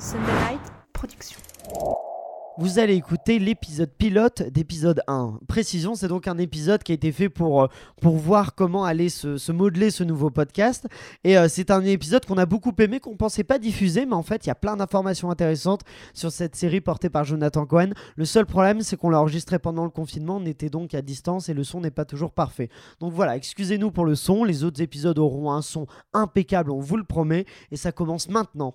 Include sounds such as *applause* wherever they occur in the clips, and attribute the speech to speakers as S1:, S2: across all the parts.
S1: Sunday Night.
S2: Vous allez écouter l'épisode pilote d'épisode 1. Précision, c'est donc un épisode qui a été fait pour, euh, pour voir comment allait se, modeler ce nouveau podcast. Et euh, c'est un épisode qu'on a beaucoup aimé, qu'on pensait pas diffuser, mais en fait, il y a plein d'informations intéressantes sur cette série portée par Jonathan Cohen. Le seul problème, c'est qu'on l'a enregistré pendant le confinement, on était donc à distance et le son n'est pas toujours parfait. Donc voilà, excusez-nous pour le son, les autres épisodes auront un son impeccable, on vous le promet, et ça commence maintenant.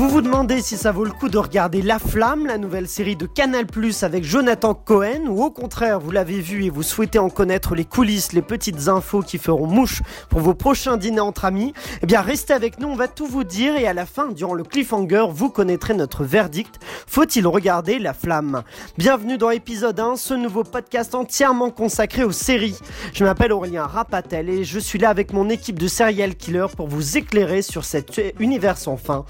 S2: Vous vous demandez si ça vaut le coup de regarder La Flamme, la nouvelle série de Canal Plus avec Jonathan Cohen, ou au contraire, vous l'avez vu et vous souhaitez en connaître les coulisses, les petites infos qui feront mouche pour vos prochains dîners entre amis Eh bien, restez avec nous, on va tout vous dire et à la fin, durant le cliffhanger, vous connaîtrez notre verdict. Faut-il regarder La Flamme? Bienvenue dans l'épisode 1, ce nouveau podcast entièrement consacré aux séries. Je m'appelle Aurélien Rapatel et je suis là avec mon équipe de serial killers pour vous éclairer sur cet univers sans fin.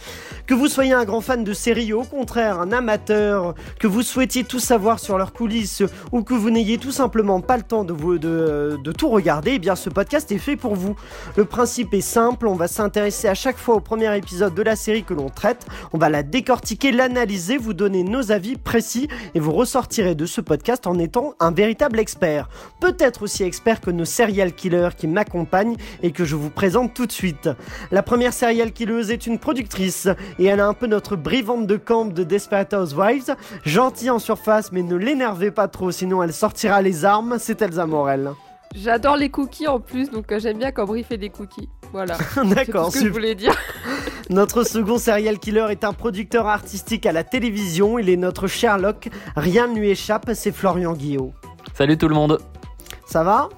S2: Que vous soyez un grand fan de séries ou au contraire un amateur, que vous souhaitiez tout savoir sur leurs coulisses ou que vous n'ayez tout simplement pas le temps de tout regarder, eh bien ce podcast est fait pour vous. Le principe est simple, on va s'intéresser à chaque fois au premier épisode de la série que l'on traite, on va la décortiquer, l'analyser, vous donner nos avis précis et vous ressortirez de ce podcast en étant un véritable expert. Peut-être aussi expert que nos serial killers qui m'accompagnent et que je vous présente tout de suite. La première serial killeuse est une productrice et elle a un peu notre brivante de camp de Desperate Housewives, gentille en surface mais ne l'énervez pas trop sinon elle sortira les armes, c'est Elsa Morel.
S3: J'adore les cookies en plus, donc euh, j'aime bien quand Brie fait des cookies. Voilà. *laughs*
S2: D'accord,
S3: C'est ce que je voulais dire. *laughs*
S2: Notre second serial killer est un producteur artistique à la télévision, il est notre Sherlock, rien ne lui échappe, c'est Florian Guillot.
S4: Salut tout le monde.
S2: Ça va?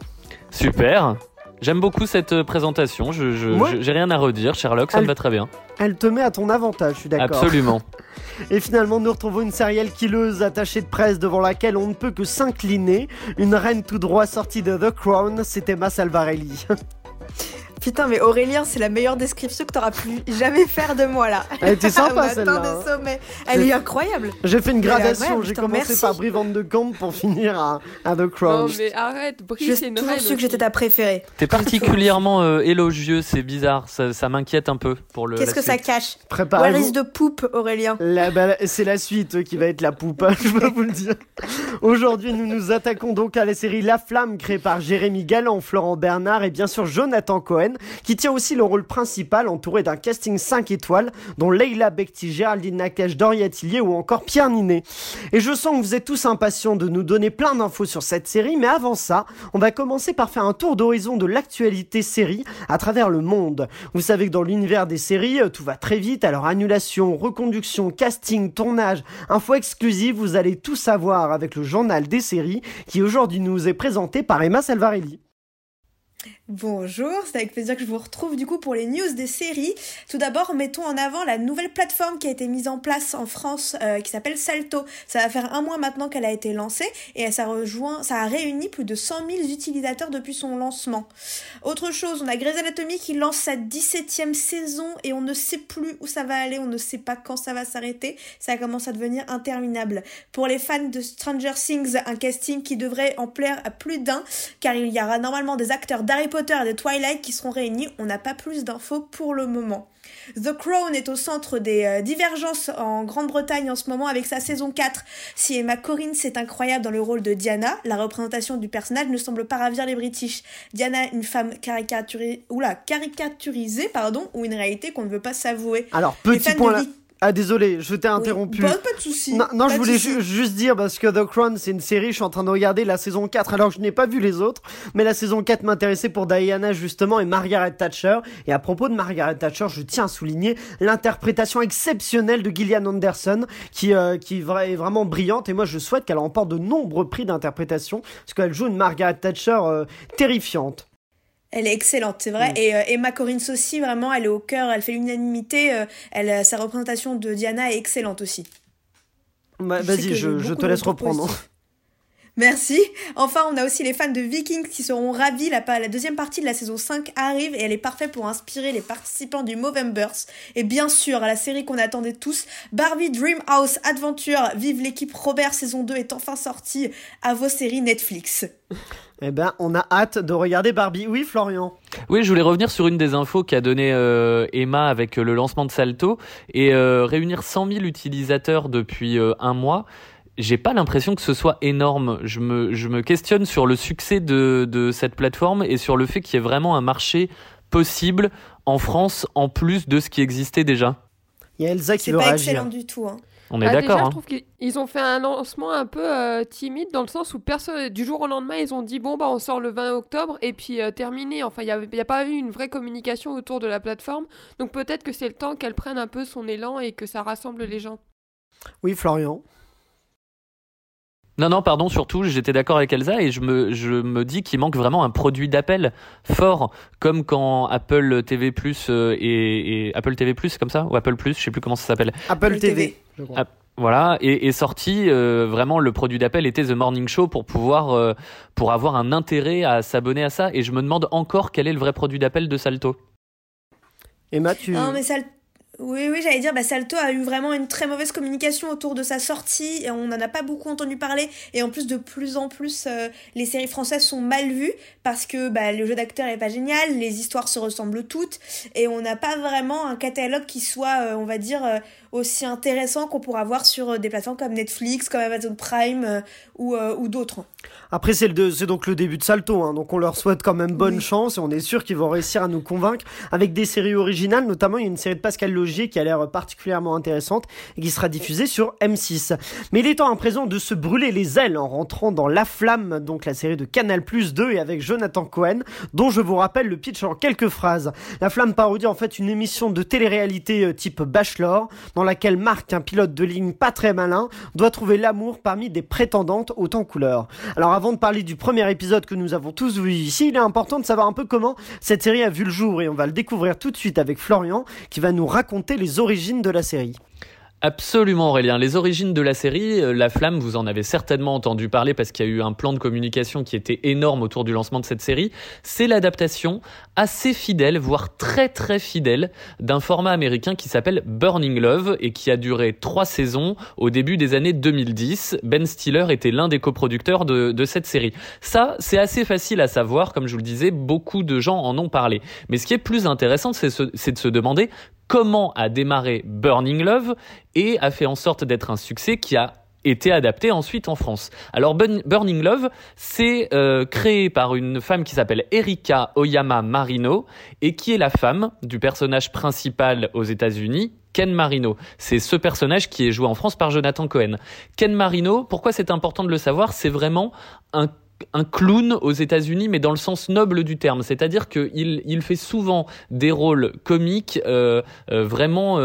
S4: Super. J'aime beaucoup cette euh, présentation. Je, je-
S2: Ouais.
S4: je- j'ai rien à redire. Sherlock, ça
S2: Elle-
S4: me va très bien.
S2: Elle te met à ton avantage, je suis d'accord.
S4: Absolument. *laughs*
S2: Et finalement, nous retrouvons une serial killeuse attachée de presse devant laquelle on ne peut que s'incliner. Une reine tout droit sortie de The Crown, c'est Emma Salvarelli. *laughs*
S1: Putain, mais Aurélien, c'est la meilleure description que t'auras pu jamais faire de moi là.
S2: Elle était *laughs* sympa celle-là. hein.
S1: Elle est incroyable.
S2: J'ai fait une gradation, j'ai commencé
S1: merci.
S2: par Brivante de Camp pour *laughs* finir à, à The
S3: Non
S2: Crown.
S3: mais arrête, Brie
S1: J'ai
S3: c'est une
S1: toujours su que j'étais ta préférée.
S4: T'es particulièrement euh, élogieux, c'est bizarre. Ça, ça m'inquiète un peu pour le.
S1: Qu'est-ce que ça cache Where
S2: Préparez-vous.
S1: is the poop, Aurélien
S2: La- bah, c'est la suite qui va être la poupe, hein, *laughs* je peux vous le dire. Aujourd'hui, nous nous attaquons donc à la série La Flamme, créée par Jérémy Galland, Florent Bernard et bien sûr Jonathan Cohen, qui tient aussi le rôle principal, entouré d'un casting 5 étoiles, dont Leila Bekti, Géraldine Nakache, Doria Tillier ou encore Pierre Ninet. Et je sens que vous êtes tous impatients de nous donner plein d'infos sur cette série, mais avant ça, on va commencer par faire un tour d'horizon de l'actualité série à travers le monde. Vous savez que dans l'univers des séries, euh, tout va très vite, alors annulation, reconduction, casting, tournage, info exclusive, vous allez tout savoir avec le journal des séries qui aujourd'hui nous est présenté par Emma Salvarelli.
S1: Bonjour, c'est avec plaisir que je vous retrouve du coup pour les news des séries. Tout d'abord, mettons en avant la nouvelle plateforme qui a été mise en place en France euh, qui s'appelle Salto. Ça va faire un mois maintenant qu'elle a été lancée et ça rejoint, ça a réuni plus de 100 000 utilisateurs depuis son lancement. Autre chose, on a Grey's Anatomy qui lance sa 17e saison et on ne sait plus où ça va aller, on ne sait pas quand ça va s'arrêter. Ça commence à devenir interminable. Pour les fans de Stranger Things, un casting qui devrait en plaire à plus d'un car il y aura normalement des acteurs d'Harry Potter et de Twilight qui seront réunis. On n'a pas plus d'infos pour le moment. The Crown est au centre des euh, divergences en Grande-Bretagne en ce moment avec sa saison 4. Si Emma Corrin c'est incroyable dans le rôle de Diana, la représentation du personnage ne semble pas ravir les British. Diana, une femme caricaturée, oula, caricaturisée, pardon, ou une réalité qu'on ne veut pas s'avouer.
S2: Alors, petit point
S1: de
S2: là. Ah désolé, je t'ai interrompu.
S1: Pas, pas de soucis.
S2: Non, je voulais ju- juste dire parce que The Crown c'est une série, je suis en train de regarder la saison 4 alors je n'ai pas vu les autres, mais la saison 4 m'intéressait pour Diana justement et Margaret Thatcher. Et à propos de Margaret Thatcher, je tiens à souligner l'interprétation exceptionnelle de Gillian Anderson qui, euh, qui est vraiment brillante et moi je souhaite qu'elle remporte de nombreux prix d'interprétation parce qu'elle joue une Margaret Thatcher euh, terrifiante.
S1: Elle est excellente, c'est vrai.
S2: Mm.
S1: Et euh, Emma Corrin aussi, vraiment, elle est au cœur, elle fait l'unanimité. euh, elle, euh, sa représentation de Diana est excellente aussi.
S2: Bah, Vas-y, je, te laisse reprendre.
S1: positifs. *laughs* Merci. Enfin, on a aussi les fans de Vikings qui seront ravis. La, la deuxième partie de la saison 5 arrive et elle est parfaite pour inspirer les participants du Movembers. Et bien sûr, la série qu'on attendait tous, Barbie Dreamhouse Adventure. Vive l'équipe Robert saison 2 est enfin sortie à vos séries Netflix. *laughs*
S2: Eh ben, on a hâte de regarder Barbie. Oui, Florian.
S4: Oui, je voulais revenir sur une des infos qu'a donné euh, Emma avec euh, le lancement de Salto et euh, réunir 100 000 utilisateurs depuis un mois. J'ai pas l'impression que ce soit énorme. Je me, je me questionne sur le succès de, de cette plateforme et sur le fait qu'il y ait vraiment un marché possible en France en plus de ce qui existait déjà.
S2: Il y a Elsa qui
S1: C'est pas
S2: réagir.
S1: excellent du tout. hein.
S4: On est
S3: Ah,
S4: d'accord.
S3: Déjà, je
S4: hein.
S3: trouve qu'ils ont fait un lancement un peu euh, timide dans le sens où personne, du jour au lendemain, ils ont dit bon bah on sort le 20 octobre et puis euh, terminé. Enfin, il n'y a, il y a pas eu une vraie communication autour de la plateforme. Donc peut-être que c'est le temps qu'elle prenne un peu son élan et que ça rassemble les gens.
S2: Oui, Florian.
S4: Non, non, pardon, surtout, j'étais d'accord avec Elsa et je me, je me dis qu'il manque vraiment un produit d'appel fort, comme quand Apple TV Plus euh, et, et Apple TV Plus, c'est comme ça Ou Apple Plus, je sais plus comment ça s'appelle.
S2: Apple
S1: Apple
S2: TV.
S1: TV.
S2: je crois.
S4: Ah, Voilà, et sorti euh, vraiment le produit d'appel était The Morning Show pour pouvoir euh, pour avoir un intérêt à s'abonner à ça. Et je me demande encore quel est le vrai produit d'appel de Salto.
S2: Emma, tu.
S1: Non, mais Sal- Oui, oui, j'allais dire, bah, Salto a eu vraiment une très mauvaise communication autour de sa sortie et on n'en a pas beaucoup entendu parler. Et en plus, de plus en plus, euh, les séries françaises sont mal vues parce que bah, le jeu d'acteur est pas génial, les histoires se ressemblent toutes et on n'a pas vraiment un catalogue qui soit, euh, on va dire, euh, aussi intéressant qu'on pourra voir sur euh, des plateformes comme Netflix, comme Amazon Prime euh, ou, euh, ou d'autres.
S2: Après, c'est le de- c'est donc le début de Salto, hein, donc on leur souhaite quand même bonne
S1: Oui.
S2: chance et on est sûr qu'ils vont réussir à nous convaincre avec des séries originales, notamment il y a une série de Pascal Logier qui a l'air particulièrement intéressante et qui sera diffusée sur M6. Mais il est temps à présent de se brûler les ailes en rentrant dans La Flamme, donc la série de Canal Plus 2 et avec Jonathan Cohen, dont je vous rappelle le pitch en quelques phrases. La Flamme parodie en fait une émission de télé-réalité type Bachelor, dans laquelle Marc, un pilote de ligne pas très malin, doit trouver l'amour parmi des prétendantes autant couleurs. Alors avant de parler du premier épisode que nous avons tous vu ici, il est important de savoir un peu comment cette série a vu le jour et on va le découvrir tout de suite avec Florian qui va nous raconter les origines de la série.
S4: Absolument Aurélien. Les origines de la série, euh, La Flamme, vous en avez certainement entendu parler parce qu'il y a eu un plan de communication qui était énorme autour du lancement de cette série. C'est l'adaptation assez fidèle, voire très très fidèle, d'un format américain qui s'appelle Burning Love et qui a duré trois saisons au début des années 2010. Ben Stiller était l'un des coproducteurs de, cette série. Ça, c'est assez facile à savoir, comme je vous le disais, beaucoup de gens en ont parlé. Mais ce qui est plus intéressant, c'est ce- c'est de se demander comment a démarré Burning Love et a fait en sorte d'être un succès qui a été adapté ensuite en France. Alors Burning Love, c'est euh, créé par une femme qui s'appelle Erika Oyama Marino et qui est la femme du personnage principal aux États-Unis. Ken Marino, c'est ce personnage qui est joué en France par Jonathan Cohen. Ken Marino, pourquoi c'est important de le savoir? C'est vraiment un un clown aux États-Unis, mais dans le sens noble du terme. C'est-à-dire qu'il il fait souvent des rôles comiques euh, euh, vraiment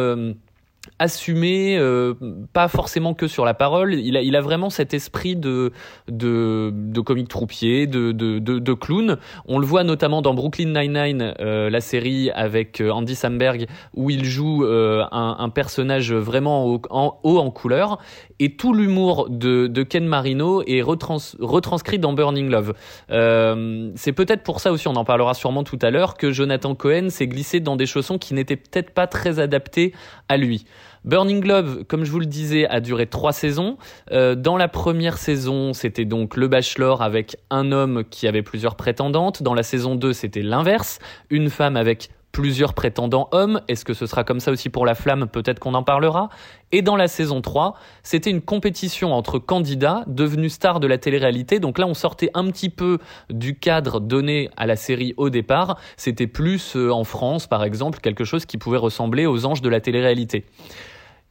S4: assumés, euh, pas forcément que sur la parole. Il a, vraiment cet esprit de, de, comique troupier, de, de, clown. On le voit notamment dans Brooklyn Nine-Nine, euh, la série avec euh, Andy Samberg, où il joue euh, un, personnage vraiment haut en, haut en couleur. Et tout l'humour de, Ken Marino est retrans, retranscrit dans Burning Love. C'est peut-être pour ça aussi, on en parlera sûrement tout à l'heure, que Jonathan Cohen s'est glissé dans des chaussons qui n'étaient peut-être pas très adaptés à lui. Burning Love, comme je vous le disais, a duré trois saisons. Euh, dans la première saison, c'était donc le Bachelor avec un homme qui avait plusieurs prétendantes. Dans la saison 2, c'était l'inverse, une femme avec plusieurs prétendants hommes. Est-ce que ce sera comme ça aussi pour la flamme? Peut-être qu'on en parlera. Et dans la saison 3, c'était une compétition entre candidats devenus stars de la télé-réalité. Donc là, on sortait un petit peu du cadre donné à la série au départ. C'était plus euh, en France, par exemple, quelque chose qui pouvait ressembler aux anges de la télé-réalité.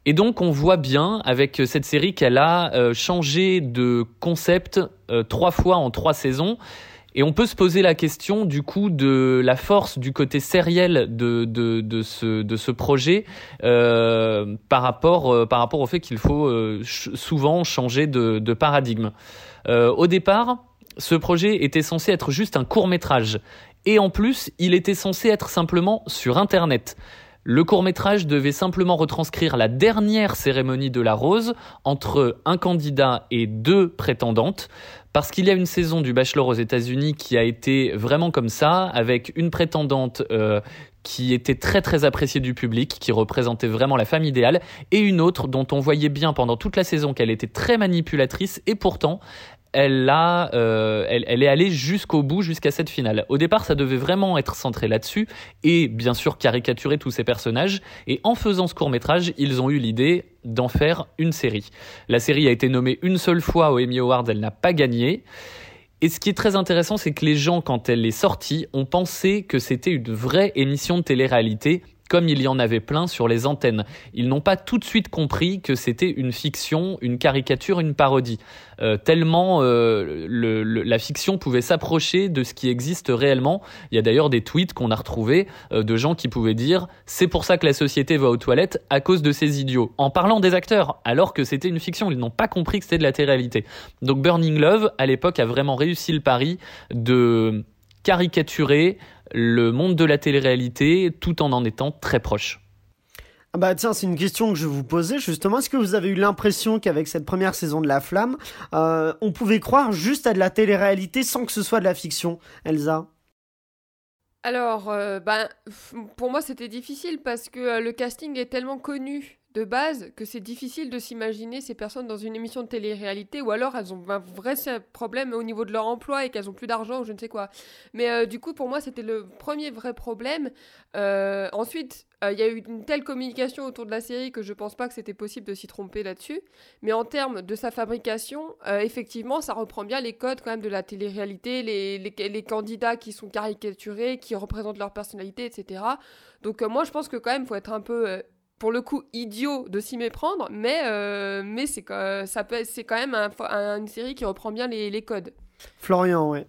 S4: Et donc on voit bien avec cette série qu'elle a euh, changé de concept euh, trois fois en trois saisons. Et on peut se poser la question du coup de la force du côté sériel de, ce, projet euh, par, rapport, euh, par rapport au fait qu'il faut euh, souvent changer de, de paradigme. Au départ, ce projet était censé être juste un court métrage. Et en plus, il était censé être simplement sur Internet. Le court métrage devait simplement retranscrire la dernière cérémonie de la rose entre un candidat et deux prétendantes, parce qu'il y a une saison du Bachelor aux États-Unis qui a été vraiment comme ça, avec une prétendante euh, qui était très très appréciée du public, qui représentait vraiment la femme idéale, et une autre dont on voyait bien pendant toute la saison qu'elle était très manipulatrice, et pourtant elle, a, euh, elle, elle est allée jusqu'au bout, jusqu'à cette finale. Au départ, ça devait vraiment être centré là-dessus et bien sûr caricaturer tous ces personnages. Et en faisant ce court métrage, ils ont eu l'idée d'en faire une série. La série a été nommée une seule fois au Emmy Awards, elle n'a pas gagné. Et ce qui est très intéressant, c'est que les gens, quand elle est sortie, ont pensé que c'était une vraie émission de télé-réalité comme il y en avait plein sur les antennes. Ils n'ont pas tout de suite compris que c'était une fiction, une caricature, une parodie. Euh, tellement euh, la fiction pouvait s'approcher de ce qui existe réellement. Il y a d'ailleurs des tweets qu'on a retrouvés euh, de gens qui pouvaient dire c'est pour ça que la société va aux toilettes à cause de ces idiots, en parlant des acteurs, alors que c'était une fiction. Ils n'ont pas compris que c'était de la télé-réalité. Donc Burning Love, à l'époque, a vraiment réussi le pari de caricaturer le monde de la télé-réalité tout en en étant très proche.
S2: Ah bah tiens, c'est une question que je vous posais justement. Est-ce que vous avez eu l'impression qu'avec cette première saison de La Flamme, euh, on pouvait croire juste à de la télé-réalité sans que ce soit de la fiction, Elsa?
S3: Alors, euh, ben, pour moi, c'était difficile parce que euh, le casting est tellement connu de base que c'est difficile de s'imaginer ces personnes dans une émission de télé-réalité ou alors elles ont un vrai problème au niveau de leur emploi et qu'elles ont plus d'argent ou je ne sais quoi. Mais euh, du coup, pour moi, c'était le premier vrai problème. Euh, ensuite, euh, il y a eu une telle communication autour de la série que je pense pas que c'était possible de s'y tromper là-dessus. Mais en termes de sa fabrication, effectivement, ça reprend bien les codes quand même de la télé-réalité, les, les, les, candidats qui sont caricaturés, qui représentent leur personnalité, etc. Donc moi, je pense que quand même, faut être un peu pour le coup idiot de s'y méprendre, mais, euh, mais c'est, ça peut, c'est quand même une série qui reprend bien les, les codes.
S2: Florian, ouais.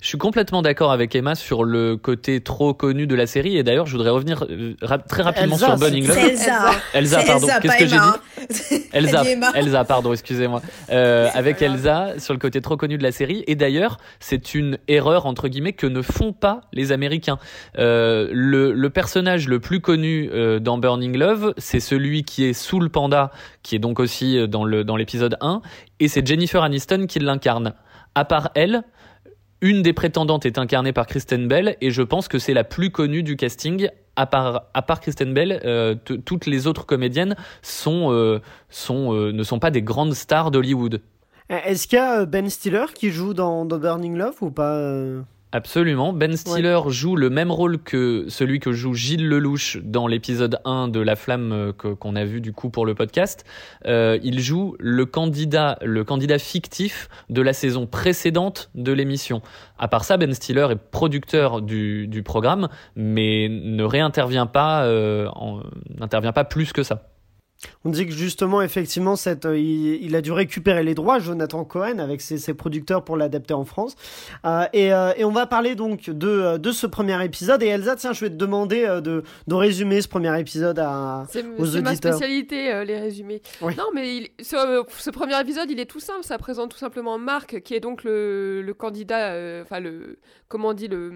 S4: Je suis complètement d'accord avec Emma sur le côté trop connu de la série. Et d'ailleurs, je voudrais revenir euh, très rapidement sur Bunny Love.
S1: Elsa.
S4: Elsa, *laughs* pardon. Qu'est-ce que j'ai dit *laughs* Elsa. Elsa, pardon, excusez-moi. Euh, avec Elsa sur le côté trop connu de la série. Et d'ailleurs, c'est une erreur entre guillemets que ne font pas les Américains. Euh, le, le, personnage le plus connu euh, dans Burning Love, c'est celui qui est sous le panda, qui est donc aussi dans le dans l'épisode 1, et c'est Jennifer Aniston qui l'incarne. À part elle, une des prétendantes est incarnée par Kristen Bell et je pense que c'est la plus connue du casting. À part, à part Kristen Bell, euh, toutes les autres comédiennes euh, euh, ne sont pas des grandes stars d'Hollywood.
S2: Est-ce qu'il y a Ben Stiller qui joue dans, dans Burning Love ou pas
S4: Absolument. Ben Stiller joue le même rôle que celui que joue Gilles Lelouch dans l'épisode 1 de La Flamme euh, qu'on a vu du coup pour le podcast. Euh, il joue le candidat, le candidat fictif de la saison précédente de l'émission. À part ça, Ben Stiller est producteur du, du programme, mais ne réintervient pas, euh, n'intervient pas plus que ça.
S2: On dit que justement, effectivement, cette, euh, il, a dû récupérer les droits, Jonathan Cohen, avec ses, producteurs pour l'adapter en France. Euh, euh, et, on va parler donc de, de ce premier épisode. Et Elsa, tiens, je vais te demander de, de résumer ce premier épisode à, aux auditeurs. C'est
S3: ma spécialité, les résumés. Non, mais ce, premier épisode, il est tout simple. Ça présente tout simplement Marc, qui est donc le, le candidat, enfin, le, comment on dit, le...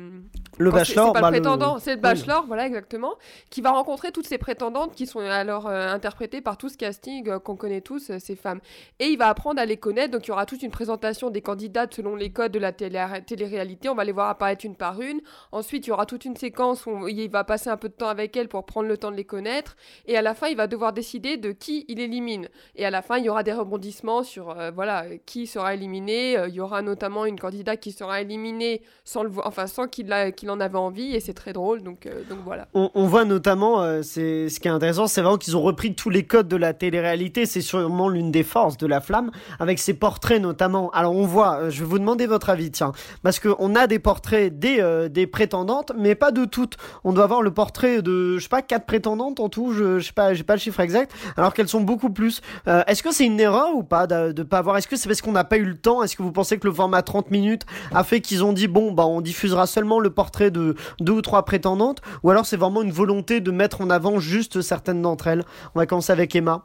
S2: Le bachelor.
S3: C'est pas le bah, prétendant, c'est le bachelor, voilà, exactement, qui va rencontrer toutes ces prétendantes qui sont alors interprétées par tout ce casting euh, qu'on connaît tous, euh, ces femmes. Et il va apprendre à les connaître, donc il y aura toute une présentation des candidates selon les codes de la télé-réalité, on va les voir apparaître une par une. Ensuite, il y aura toute une séquence où il va passer un peu de temps avec elles pour prendre le temps de les connaître. Et à la fin, il va devoir décider de qui il élimine. Et à la fin, il y aura des rebondissements sur euh, voilà qui sera éliminé. il y aura notamment une candidate qui sera éliminée sans enfin sans qu'il qu'il en avait envie. Et c'est très drôle. Donc, donc voilà.
S2: On, on voit notamment, c'est ce qui est intéressant, c'est vraiment qu'ils ont repris tous les codes de la télé-réalité, c'est sûrement l'une des forces de la flamme, avec ses portraits notamment. Alors on voit, euh, je vais vous demander votre avis, tiens, parce qu'on a des portraits des, euh, des prétendantes, mais pas de toutes. On doit avoir le portrait de, je sais pas, quatre prétendantes en tout, je, je sais pas, j'ai pas le chiffre exact, alors qu'elles sont beaucoup plus. Euh, est-ce que c'est une erreur ou pas de, de pas avoir Est-ce que c'est parce qu'on n'a pas eu le temps? Est-ce que vous pensez que le format 30 minutes a fait qu'ils ont dit bon, bah on diffusera seulement le portrait de deux ou trois prétendantes, ou alors c'est vraiment une volonté de mettre en avant juste certaines d'entre elles? On va commencer avec Emma?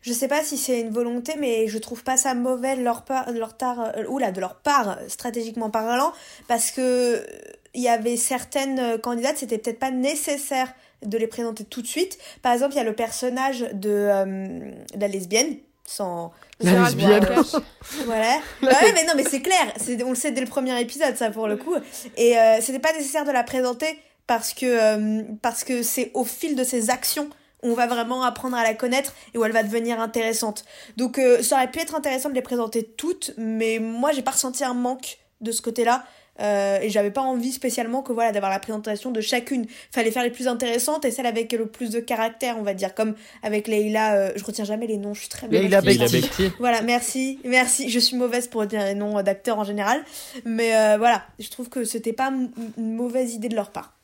S1: Je sais pas si c'est une volonté, mais je trouve pas ça mauvais de leur part, de leur, tar, euh, oula, de leur part, stratégiquement parlant, parce que il y avait certaines candidates, c'était peut-être pas nécessaire de les présenter tout de suite. Par exemple, il y a le personnage de, euh, la lesbienne, sans.
S2: La lesbienne. *laughs*
S1: voilà. Bah ouais, mais non, mais c'est clair. On le sait dès le premier épisode, ça, pour le coup. Et euh, c'était pas nécessaire de la présenter parce que parce que c'est au fil de ses actions on va vraiment apprendre à la connaître et où elle va devenir intéressante. Donc euh, ça aurait pu être intéressant de les présenter toutes, mais moi j'ai pas ressenti un manque de ce côté-là. Euh, et j'avais pas envie spécialement que voilà d'avoir la présentation de chacune. Fallait faire les plus intéressantes et celles avec le plus de caractère, on va dire, comme avec Leila. Euh, je retiens jamais les noms, je suis très
S2: Leila
S4: Bekti. *laughs*
S1: Voilà, merci, merci. Je suis mauvaise pour dire les noms d'acteurs en général, mais voilà, je trouve que c'était pas une mauvaise idée de leur part.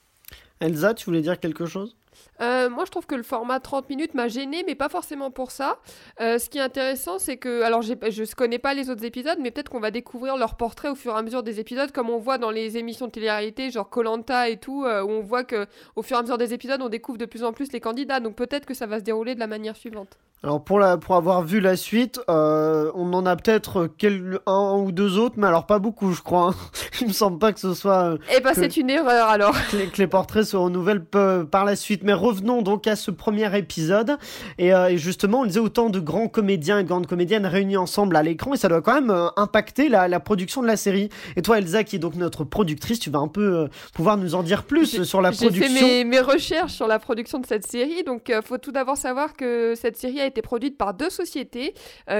S2: Elsa, tu voulais dire quelque chose?
S3: Euh, moi, je trouve que le format 30 minutes m'a gêné, mais pas forcément pour ça. Euh, ce qui est intéressant, c'est que, alors je ne connais pas les autres épisodes, mais peut-être qu'on va découvrir leur portrait au fur et à mesure des épisodes, comme on voit dans les émissions de télé-réalité, genre Colanta et tout, euh, où on voit que au fur et à mesure des épisodes, on découvre de plus en plus les candidats. Donc peut-être que ça va se dérouler de la manière suivante.
S2: Alors pour, la, pour avoir vu la suite, on en a peut-être un ou deux autres, mais alors pas beaucoup, je crois. Hein. *laughs* Il me semble pas que ce soit.
S3: Eh ben c'est une erreur alors.
S2: Que les, portraits se renouvellent par la suite, mais revenons donc à ce premier épisode. Euh, et, justement, on disait autant de grands comédiens et de grandes comédiennes réunis ensemble à l'écran, et ça doit quand même euh, impacter la, production de la série. Et toi, Elsa, qui est donc notre productrice, tu vas un peu euh, pouvoir nous en dire plus sur la production.
S3: J'ai fait mes, recherches sur la production de cette série. Donc, faut tout d'abord savoir que cette série a été produite par deux sociétés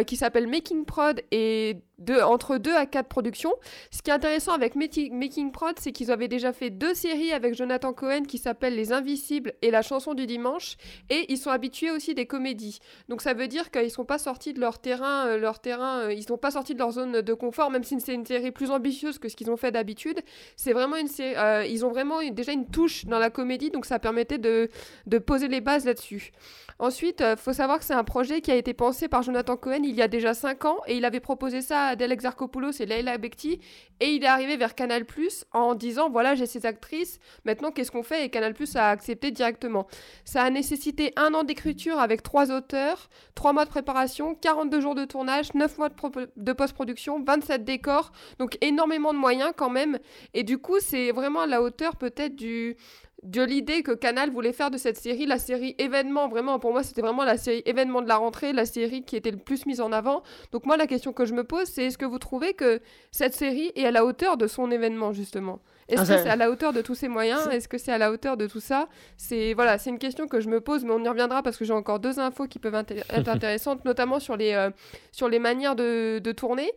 S3: qui s'appellent Making Prod et entre 2 à 4 productions. Ce qui est intéressant avec Making Prod, c'est qu'ils avaient déjà fait deux séries avec Jonathan Cohen qui s'appellent Les Invisibles et La chanson du dimanche. Et ils sont habitués aussi des comédies. Donc ça veut dire qu'ils ne sont pas sortis de leur terrain, euh, leur terrain euh, ils sont pas sortis de leur zone de confort, même si c'est une série plus ambitieuse que ce qu'ils ont fait d'habitude. C'est vraiment une série, euh, ils ont vraiment déjà une touche dans la comédie, donc ça permettait de, de poser les bases là-dessus. Ensuite, il faut savoir que c'est un projet qui a été pensé par Jonathan Cohen il y a déjà 5 ans et il avait proposé ça à Adèle Exarchopoulos et Leila Bekti et il est arrivé vers Canal en disant voilà j'ai ces actrices, maintenant qu'est-ce qu'on fait? Et Canal a accepté directement. Ça a nécessité un an d'écriture avec trois auteurs, 3 mois de préparation, 42 jours de tournage, 9 mois de, de post-production, 27 décors, donc énormément de moyens quand même et du coup c'est vraiment à la hauteur peut-être du de l'idée que Canal voulait faire de cette série la série événement. Vraiment, pour moi, c'était vraiment la série événement de la rentrée, la série qui était le plus mise en avant. Donc moi, la question que je me pose, c'est est-ce que vous trouvez que cette série est à la hauteur de son événement, justement? Est-ce ah, que c'est à la hauteur de tous ces moyens? Est-ce que c'est à la hauteur de tout ça? C'est voilà, c'est une question que je me pose, mais on y reviendra parce que j'ai encore deux infos qui peuvent *laughs* être intéressantes, notamment sur les euh, sur les manières de, de tourner.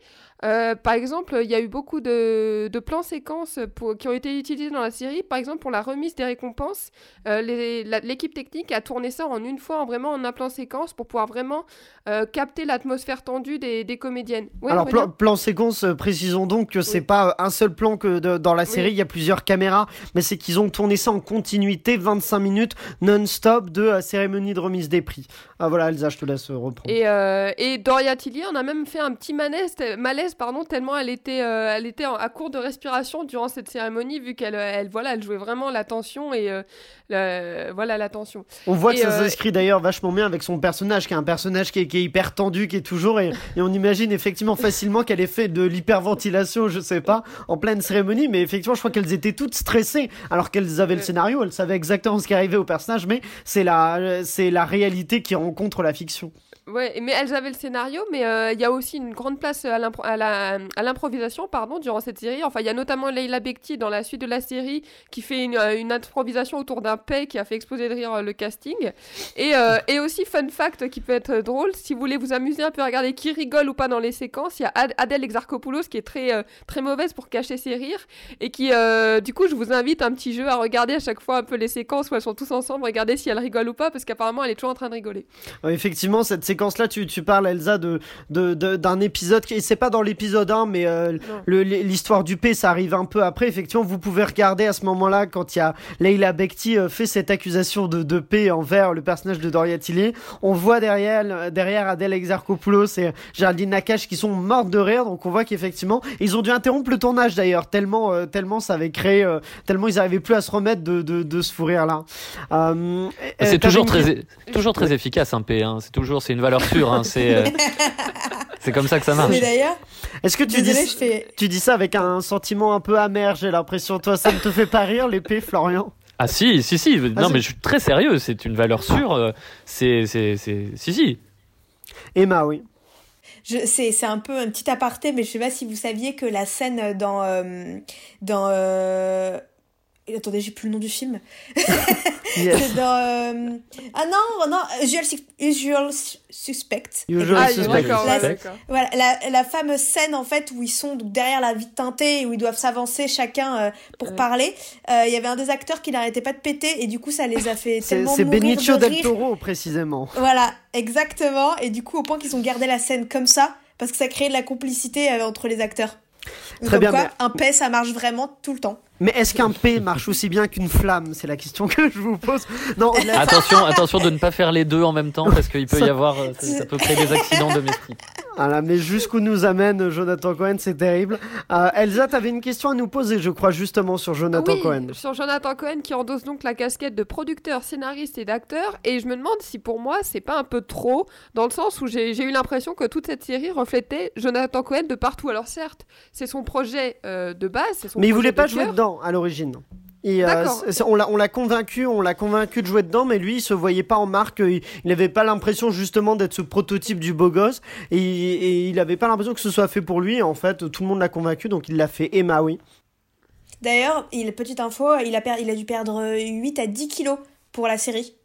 S3: Euh, par exemple, il y a eu beaucoup de, de plans séquences pour, qui ont été utilisés dans la série. Par exemple, pour la remise des récompenses, euh, l'équipe technique a tourné ça en une fois, en vraiment en un plan séquence, pour pouvoir vraiment capter l'atmosphère tendue des, des comédiennes.
S2: Alors, plan, séquence, précisons donc que c'est pas un seul plan que dans la série il y a plusieurs caméras, mais c'est qu'ils ont tourné ça en continuité, 25 minutes non-stop de euh, cérémonie de remise des prix. Ah voilà, Elsa, je te laisse euh, reprendre.
S3: Et, euh, et Doria Tilly, on a même fait un petit malaise, malaise pardon, tellement elle était, elle était à court de respiration durant cette cérémonie, vu qu'elle elle, voilà, elle jouait vraiment l'attention et voilà l'attention.
S2: On voit que ça s'inscrit d'ailleurs vachement bien avec son personnage, qui est un personnage qui est, qui est hyper tendu, qui est toujours, et, et on imagine effectivement facilement qu'elle ait fait de l'hyperventilation, je sais pas, en pleine cérémonie, mais effectivement, je crois qu'elles étaient toutes stressées alors qu'elles avaient le scénario, elles savaient exactement ce qui arrivait au personnage, mais c'est la, c'est la réalité qui rencontre la fiction.
S3: Ouais, mais elles avaient le scénario, mais euh, il y a aussi une grande place à l'improvisation pardon, durant cette série. Enfin, il y a notamment Leila Bekti dans la suite de la série qui fait une, euh, une improvisation autour d'un paix qui a fait exploser de rire euh, le casting. Et, et, aussi, fun fact qui peut être drôle, si vous voulez vous amuser un peu à regarder qui rigole ou pas dans les séquences, il y a Adèle Exarchopoulos qui est très, très mauvaise pour cacher ses rires et qui, du coup, je vous invite un petit jeu à regarder à chaque fois un peu les séquences où elles sont tous ensemble, regarder si elle rigole ou pas, parce qu'apparemment elle est toujours en train de rigoler.
S2: effectivement, cette séquence séquence-là, tu, tu parles, Elsa, de, d'un épisode qui, c'est pas dans l'épisode 1, mais euh, l'histoire du P, ça arrive un peu après. Effectivement, vous pouvez regarder à ce moment-là, quand il y a Leila Bekti euh, fait cette accusation de, de P envers le personnage de Doria Tilly. On voit derrière, derrière Adèle Exarchopoulos et Géraldine Nakache qui sont mortes de rire. Donc on voit qu'effectivement, ils ont dû interrompre le tournage d'ailleurs, tellement, euh, tellement ça avait créé, tellement ils n'arrivaient plus à se remettre de, de, de ce fou rire là.
S4: c'est toujours très, toujours très efficace un P. Hein. C'est toujours, c'est une valeur sûre. Hein, c'est euh, *laughs* c'est comme ça que ça marche.
S1: Mais d'ailleurs,
S2: est-ce que tu dis, tu dis ça avec un sentiment un peu amer J'ai l'impression. Toi, ça ne te fait pas rire l'épée, Florian?
S4: Ah si, si, si. Ah, non, mais je suis très sérieux. C'est une valeur sûre. Euh, c'est, c'est, c'est, si, si.
S2: Emma, oui.
S1: C'est un peu un petit aparté, mais je sais pas si vous saviez que la scène dans, euh, dans Et attendez, j'ai plus le nom du film. *laughs* c'est dans. euh, Ah non, non, Usual, Usual Suspect.
S2: Usual
S3: Ah,
S2: Suspect.
S3: d'accord, ouais,
S1: La-. Voilà, la, la fameuse scène en fait où ils sont derrière la vitre teintée et où ils doivent s'avancer chacun euh, pour
S3: Ouais.
S1: parler. Euh, Il y avait un des acteurs qui n'arrêtait pas de péter et du coup ça les a fait
S2: C'est
S1: tellement
S2: c'est
S1: mourir
S2: Benicio
S1: de
S2: del
S1: rire.
S2: Toro, précisément.
S1: Voilà, exactement. Et du coup au point qu'ils ont gardé la scène comme ça parce que ça créait de la complicité euh, entre les acteurs. Donc,
S2: Très
S1: comme
S2: bien,
S1: quoi,
S2: mais-
S1: un paix ça marche vraiment tout le temps.
S2: Mais est-ce qu'un P marche aussi bien qu'une flamme? C'est la question que je vous pose. Non, la-
S4: Attention, attention de ne pas faire les deux en même temps parce qu'il peut y avoir, euh, ça, ça peut créer des accidents domestiques.
S2: Voilà, mais jusqu'où nous amène Jonathan Cohen, c'est terrible. Euh, Elsa, t'avais une question à nous poser, je crois, justement sur Jonathan
S3: oui,
S2: Cohen.
S3: sur Jonathan Cohen qui endosse donc la casquette de producteur, scénariste et d'acteur. Et je me demande si pour moi c'est pas un peu trop, dans le sens où j'ai eu l'impression que toute cette série reflétait Jonathan Cohen de partout. Alors certes, c'est son projet euh, de base, c'est son
S2: Mais il
S3: projet
S2: voulait
S3: de
S2: pas jouer
S3: cœur.
S2: Dedans à l'origine. Et, euh, on l'a on l'a convaincu, on l'a convaincu de jouer dedans, mais lui, il se voyait pas en marque. Il n'avait pas l'impression justement d'être ce prototype du beau gosse, et, et il avait pas l'impression que ce soit fait pour lui. En fait, tout le monde l'a convaincu, donc il l'a fait. Emma, oui.
S1: D'ailleurs, il, petite info, il a, per- il a dû perdre 8 à 10 kilos pour la série.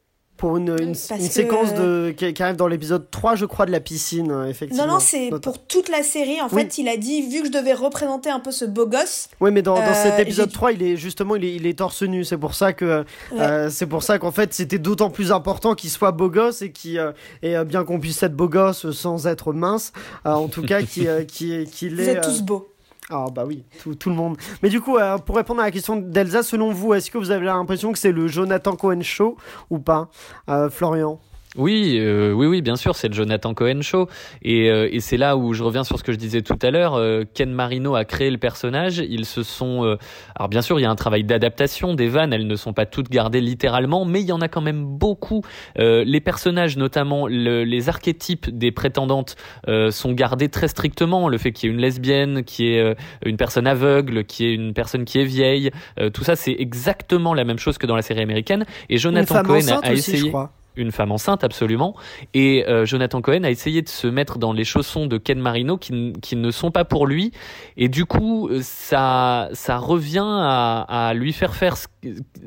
S2: Pour une, séquence de, qui, qui arrive dans l'épisode 3, je crois, de la piscine, euh, effectivement.
S1: Non, non, c'est pour toute la série. En
S2: Oui.
S1: fait, il a dit, vu que je devais représenter un peu ce beau gosse,
S2: Oui, mais dans, dans
S1: Euh,
S2: cet épisode
S1: j'ai-
S2: 3, il est justement, il est, il est torse nu. C'est pour ça que, euh, c'est pour ça qu'en fait, c'était d'autant plus important qu'il soit beau gosse et qui, euh, et euh, bien qu'on puisse être beau gosse sans être mince, euh, en tout cas, qui, euh, qui, qu'il
S1: vous
S2: est.
S1: êtes
S2: euh,
S1: tous beaux.
S2: Ah bah oui, tout, le monde. Mais du coup, euh, pour répondre à la question d'Elsa, selon vous, est-ce que vous avez l'impression que c'est le Jonathan Cohen show ou pas, Euh, Florian?
S4: Oui, euh, oui, oui, bien sûr, c'est le Jonathan Cohen show, et, euh, et c'est là où je reviens sur ce que je disais tout à l'heure. euh, Ken Marino a créé le personnage. Ils se sont, euh, alors bien sûr, il y a un travail d'adaptation des vannes. Elles ne sont pas toutes gardées littéralement, mais il y en a quand même beaucoup. Euh, les personnages, notamment le- les archétypes des prétendantes, euh, sont gardés très strictement. Le fait qu'il y ait une lesbienne, qu'il y ait une personne aveugle, qu'il y ait une personne qui est vieille, euh, tout ça, c'est exactement la même chose que dans la série américaine. Et Jonathan Cohen a
S2: aussi, je
S4: essayé
S2: crois.
S4: Une femme enceinte absolument. Et euh, Jonathan Cohen a essayé de se mettre dans les chaussons de Ken Marino qui, ne sont pas pour lui. Et du coup euh, ça ça revient à, lui faire faire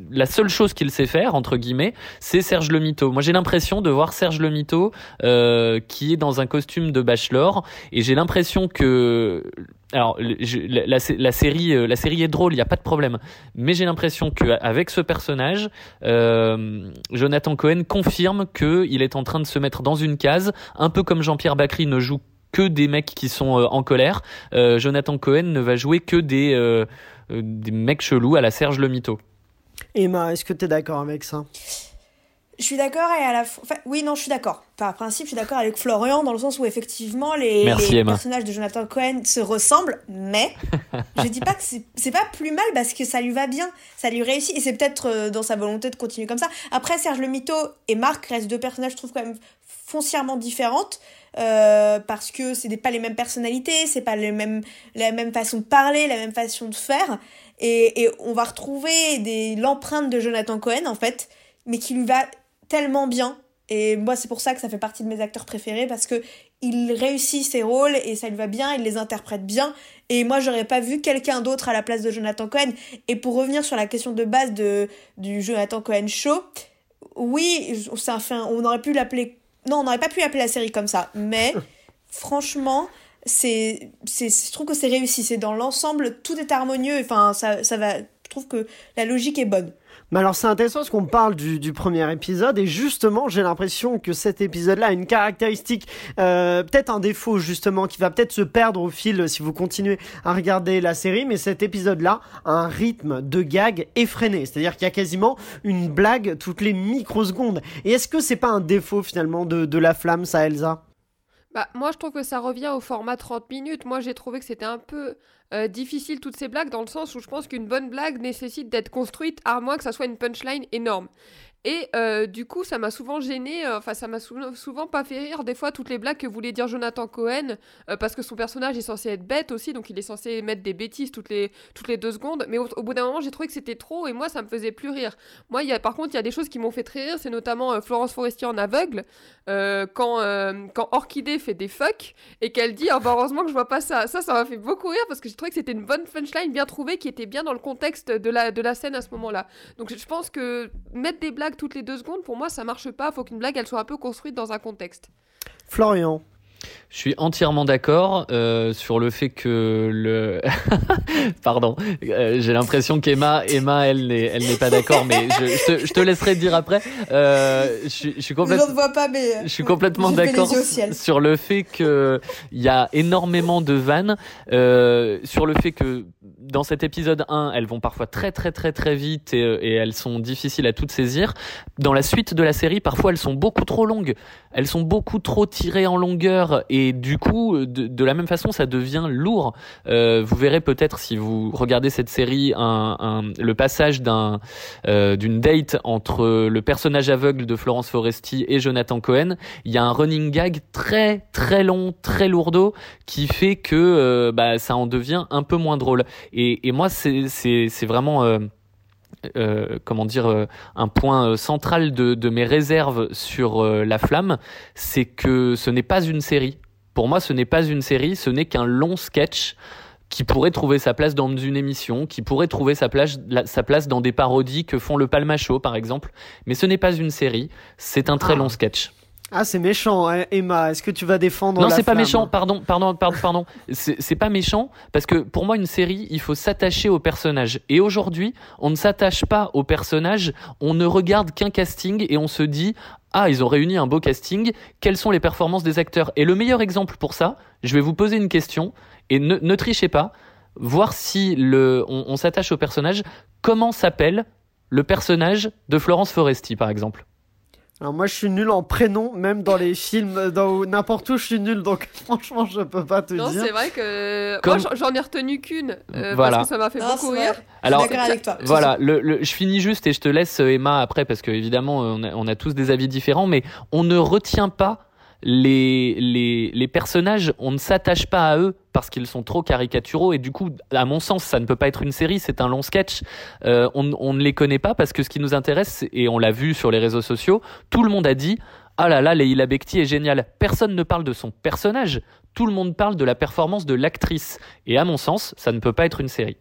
S4: la seule chose qu'il sait faire entre guillemets c'est Serge le Mito. Moi j'ai l'impression de voir Serge le Mito euh, qui est dans un costume de bachelor. Et j'ai l'impression que alors la, série euh, la série est drôle il y a pas de problème mais j'ai l'impression que avec ce personnage euh, Jonathan Cohen confirme qu'il est en train de se mettre dans une case, un peu comme Jean-Pierre Bacry ne joue que des mecs qui sont euh, en colère. Jonathan Cohen ne va jouer que des, des mecs chelous à la Serge le Mito.
S2: Emma, est-ce que tu es d'accord avec ça?
S1: Je suis d'accord et à la. Enfin, oui, non, je suis d'accord. Par principe, je suis d'accord avec Florian dans le sens où effectivement les,
S4: Merci,
S1: les
S4: Emma.
S1: personnages de Jonathan Cohen se ressemblent, mais *laughs* je dis pas que c'est c'est pas plus mal parce que ça lui va bien, ça lui réussit et c'est peut-être euh, dans sa volonté de continuer comme ça. Après, Serge le Mito et Marc restent deux personnages, je trouve quand même foncièrement différentes. euh, parce que c'est des- pas les mêmes personnalités, c'est pas les mêmes, la même façon de parler, la même façon de faire, et, et on va retrouver des l'empreinte de Jonathan Cohen en fait, mais qui lui va tellement bien. Et moi, c'est pour ça que ça fait partie de mes acteurs préférés parce que il réussit ses rôles et ça lui va bien, il les interprète bien. Et moi, j'aurais pas vu quelqu'un d'autre à la place de Jonathan Cohen. Et pour revenir sur la question de base de, du Jonathan Cohen Show, oui, ça fait un- on aurait pu l'appeler. Non, on n'aurait pas pu appeler la série comme ça. Mais *laughs* franchement, c'est, c'est, je trouve que c'est réussi. C'est dans l'ensemble, tout est harmonieux. Enfin, ça, ça va. Je trouve que la logique est bonne.
S2: Mais alors c'est intéressant parce qu'on parle du, premier épisode et justement j'ai l'impression que cet épisode-là a une caractéristique, euh, peut-être un défaut justement qui va peut-être se perdre au fil si vous continuez à regarder la série, mais cet épisode-là a un rythme de gag effréné, c'est-à-dire qu'il y a quasiment une blague toutes les microsecondes. Et est-ce que c'est pas un défaut finalement de, de la flamme ça Elsa?
S3: Bah, moi, je trouve que ça revient au format 30 minutes. Moi, j'ai trouvé que c'était un peu euh, difficile toutes ces blagues, dans le sens où je pense qu'une bonne blague nécessite d'être construite, à moins que ça soit une punchline énorme. Et euh, du coup, ça m'a souvent gêné, euh, enfin, ça m'a souvent pas fait rire, des fois, toutes les blagues que voulait dire Jonathan Cohen, euh, parce que son personnage est censé être bête aussi, donc il est censé mettre des bêtises toutes les, toutes les deux secondes. Mais au, bout d'un moment, j'ai trouvé que c'était trop, et moi, ça me faisait plus rire. Moi, y a, par contre, il y a des choses qui m'ont fait très rire, c'est notamment Florence Forestier en aveugle, quand, quand Orchidée fait des fuck, et qu'elle dit, oh, bah, heureusement que je vois pas ça. Ça, ça m'a fait beaucoup rire, parce que j'ai trouvé que c'était une bonne punchline bien trouvée, qui était bien dans le contexte de la, de la scène à ce moment-là. Donc, je pense que mettre des blagues toutes les deux secondes, pour moi, ça marche pas. Faut qu'une blague, elle soit un peu construite dans un contexte.
S2: Florian.
S4: Je suis entièrement d'accord euh, sur le fait que le. *laughs* Pardon, euh, j'ai l'impression qu'Emma, Emma, elle n'est, elle n'est pas d'accord, mais je, je, te, laisserai dire après. Euh, je, je, suis complètement.
S1: Je vois pas, mais.
S4: Je suis complètement d'accord sur le fait que il y a énormément de vannes, sur le fait que dans cet épisode 1, elles vont parfois très très très très vite et, et elles sont difficiles à toutes saisir. Dans la suite de la série, parfois elles sont beaucoup trop longues, elles sont beaucoup trop tirées en longueur et du coup, de, la même façon, ça devient lourd. Euh, vous verrez peut-être si vous regardez cette série le passage euh, d'une date entre le personnage aveugle de Florence Foresti et Jonathan Cohen. Il y a un running gag très très long, très lourdeau qui fait que euh, bah, ça en devient un peu moins drôle. Et, moi, c'est vraiment euh, comment dire euh, un point euh, central de, de mes réserves sur la flamme, c'est que ce n'est pas une série. Pour moi, ce n'est pas une série, ce n'est qu'un long sketch qui pourrait trouver sa place dans une émission, qui pourrait trouver sa place, sa place dans des parodies que font le Palma Show, par exemple. Mais ce n'est pas une série, c'est un très ah. long sketch.
S2: Ah, c'est méchant, hein, Emma. Est-ce que tu vas défendre
S4: Non, c'est pas méchant. Pardon, pardon, pardon, pardon. c'est pas méchant parce que pour moi, une série, il faut s'attacher au personnage. Et aujourd'hui, on ne s'attache pas au personnage. On ne regarde qu'un casting et on se dit ah, ils ont réuni un beau casting. Quelles sont les performances des acteurs? Et le meilleur exemple pour ça, je vais vous poser une question et ne, ne trichez pas. Voir si le, on, on s'attache au personnage. Comment s'appelle le personnage de Florence Foresti, par exemple?
S2: Alors moi je suis nul en prénom, même dans les films, dans n'importe où je suis nul, donc *laughs* franchement je peux pas te
S3: dire.
S2: Non
S3: c'est vrai que moi j'en ai retenu qu'une, euh, parce que ça m'a fait beaucoup rire.
S1: Alors avec toi.
S4: voilà, le, je finis juste et je te laisse Emma après parce que évidemment on a, on a tous des avis différents, mais on ne retient pas les, les, personnages, on ne s'attache pas à eux parce qu'ils sont trop caricaturaux et du coup, à mon sens, ça ne peut pas être une série, c'est un long sketch. Euh, on, on, ne les connaît pas parce que ce qui nous intéresse, et on l'a vu sur les réseaux sociaux, tout le monde a dit ah là là, Leila Bekti est géniale. Personne ne parle de son personnage, tout le monde parle de la performance de l'actrice. Et à mon sens, ça ne peut pas être une série.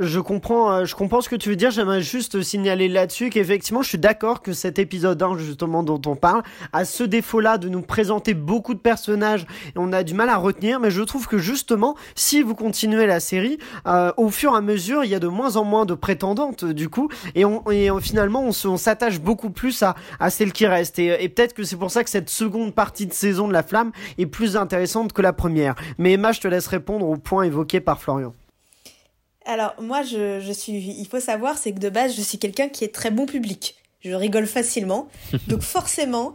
S2: Je comprends, euh, je comprends ce que tu veux dire. J'aimerais juste signaler là-dessus qu'effectivement, je suis d'accord que cet épisode 1, justement, dont on parle, a ce défaut-là de nous présenter beaucoup de personnages et on a du mal à retenir. Mais je trouve que justement, si vous continuez la série, euh, au fur et à mesure, il y a de moins en moins de prétendantes, du coup, et, on, et finalement, on s'attache beaucoup plus à, à celle qui reste. Et, et peut-être que c'est pour ça que cette seconde partie de saison de La Flamme est plus intéressante que la première. Mais Emma, je te laisse répondre au point évoqué par Florian.
S1: Alors moi, je, je suis, il faut savoir, c'est que de base, je suis quelqu'un qui est très bon public. Je rigole facilement. *laughs* Donc forcément,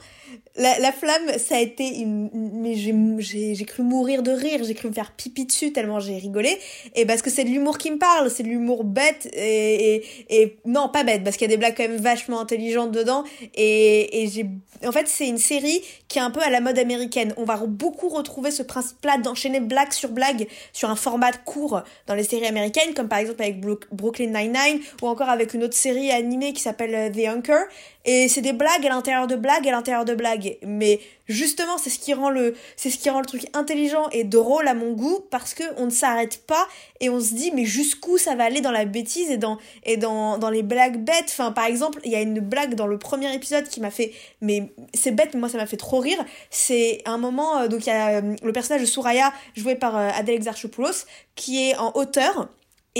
S1: la, flamme, ça a été une... Mais j'ai cru mourir de rire, j'ai cru me faire pipi dessus tellement j'ai rigolé. Et parce que c'est de l'humour qui me parle, c'est de l'humour bête et, et, Non, pas bête, parce qu'il y a des blagues quand même vachement intelligentes dedans. Et, et j'ai... En fait, c'est une série qui est un peu à la mode américaine. On va beaucoup retrouver ce principe-là d'enchaîner blague sur blague sur un format court dans les séries américaines, comme par exemple avec Brooklyn Nine-Nine, ou encore avec une autre série animée qui s'appelle euh, The Anchor. Et c'est des blagues à l'intérieur de blagues à l'intérieur de blagues. Mais justement, c'est ce qui rend le, c'est ce qui rend le truc intelligent et drôle à mon goût parce que on ne s'arrête pas et on se dit mais jusqu'où ça va aller dans la bêtise et dans et dans, dans les blagues bêtes? Enfin, par exemple, il y a une blague dans le premier épisode qui m'a fait, mais c'est bête, mais moi ça m'a fait trop rire. C'est un moment, euh, donc il y a euh, le personnage de Soraya joué par euh, Adèle Exarchopoulos qui est en hauteur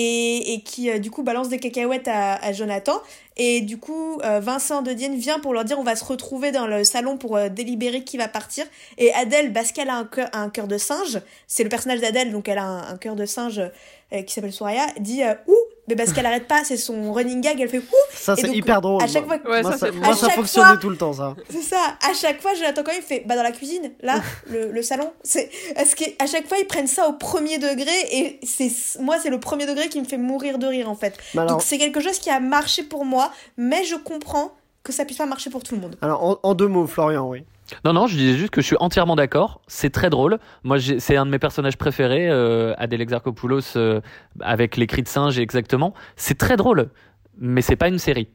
S1: et, qui du coup balance des cacahuètes à, Jonathan et du coup, euh, Vincent de Dienne vient pour leur dire on va se retrouver dans le salon pour euh, délibérer qui va partir. Et Adèle, parce qu'elle a un cœur, de singe, c'est le personnage d'Adèle, donc elle a un, cœur de singe euh, qui s'appelle Soraya, dit ouh mais parce qu'elle arrête pas, c'est son running gag, elle fait ouh
S2: Ça c'est hyper drôle.
S1: À chaque fois,
S2: moi, ça, ça fonctionnait tout le temps ça.
S1: C'est ça. À chaque fois, je l'attends quand même, il fait bah dans la cuisine, là, *laughs* le, le, salon. C'est est-ce qu'à chaque fois ils prennent ça au premier degré et c'est moi c'est le premier degré qui me fait mourir de rire en fait. Donc c'est quelque chose qui a marché pour moi, mais je comprends que ça puisse pas marcher pour tout le monde.
S2: Alors en, deux mots, Florian, oui.
S4: Non, non, je disais juste que je suis entièrement d'accord. C'est très drôle. Moi, c'est un de mes personnages préférés, euh, Adèle Exarchopoulos, euh, avec les cris de singe, exactement. C'est très drôle, mais c'est pas une série.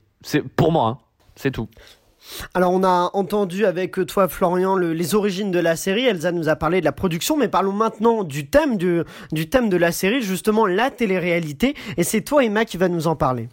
S4: Pour moi, hein. c'est tout.
S2: Alors on a entendu avec toi Florian les origines de la série, Elsa nous a parlé de la production, mais parlons maintenant du thème, du thème de la série, justement la télé-réalité, et c'est toi Emma qui va nous en parler.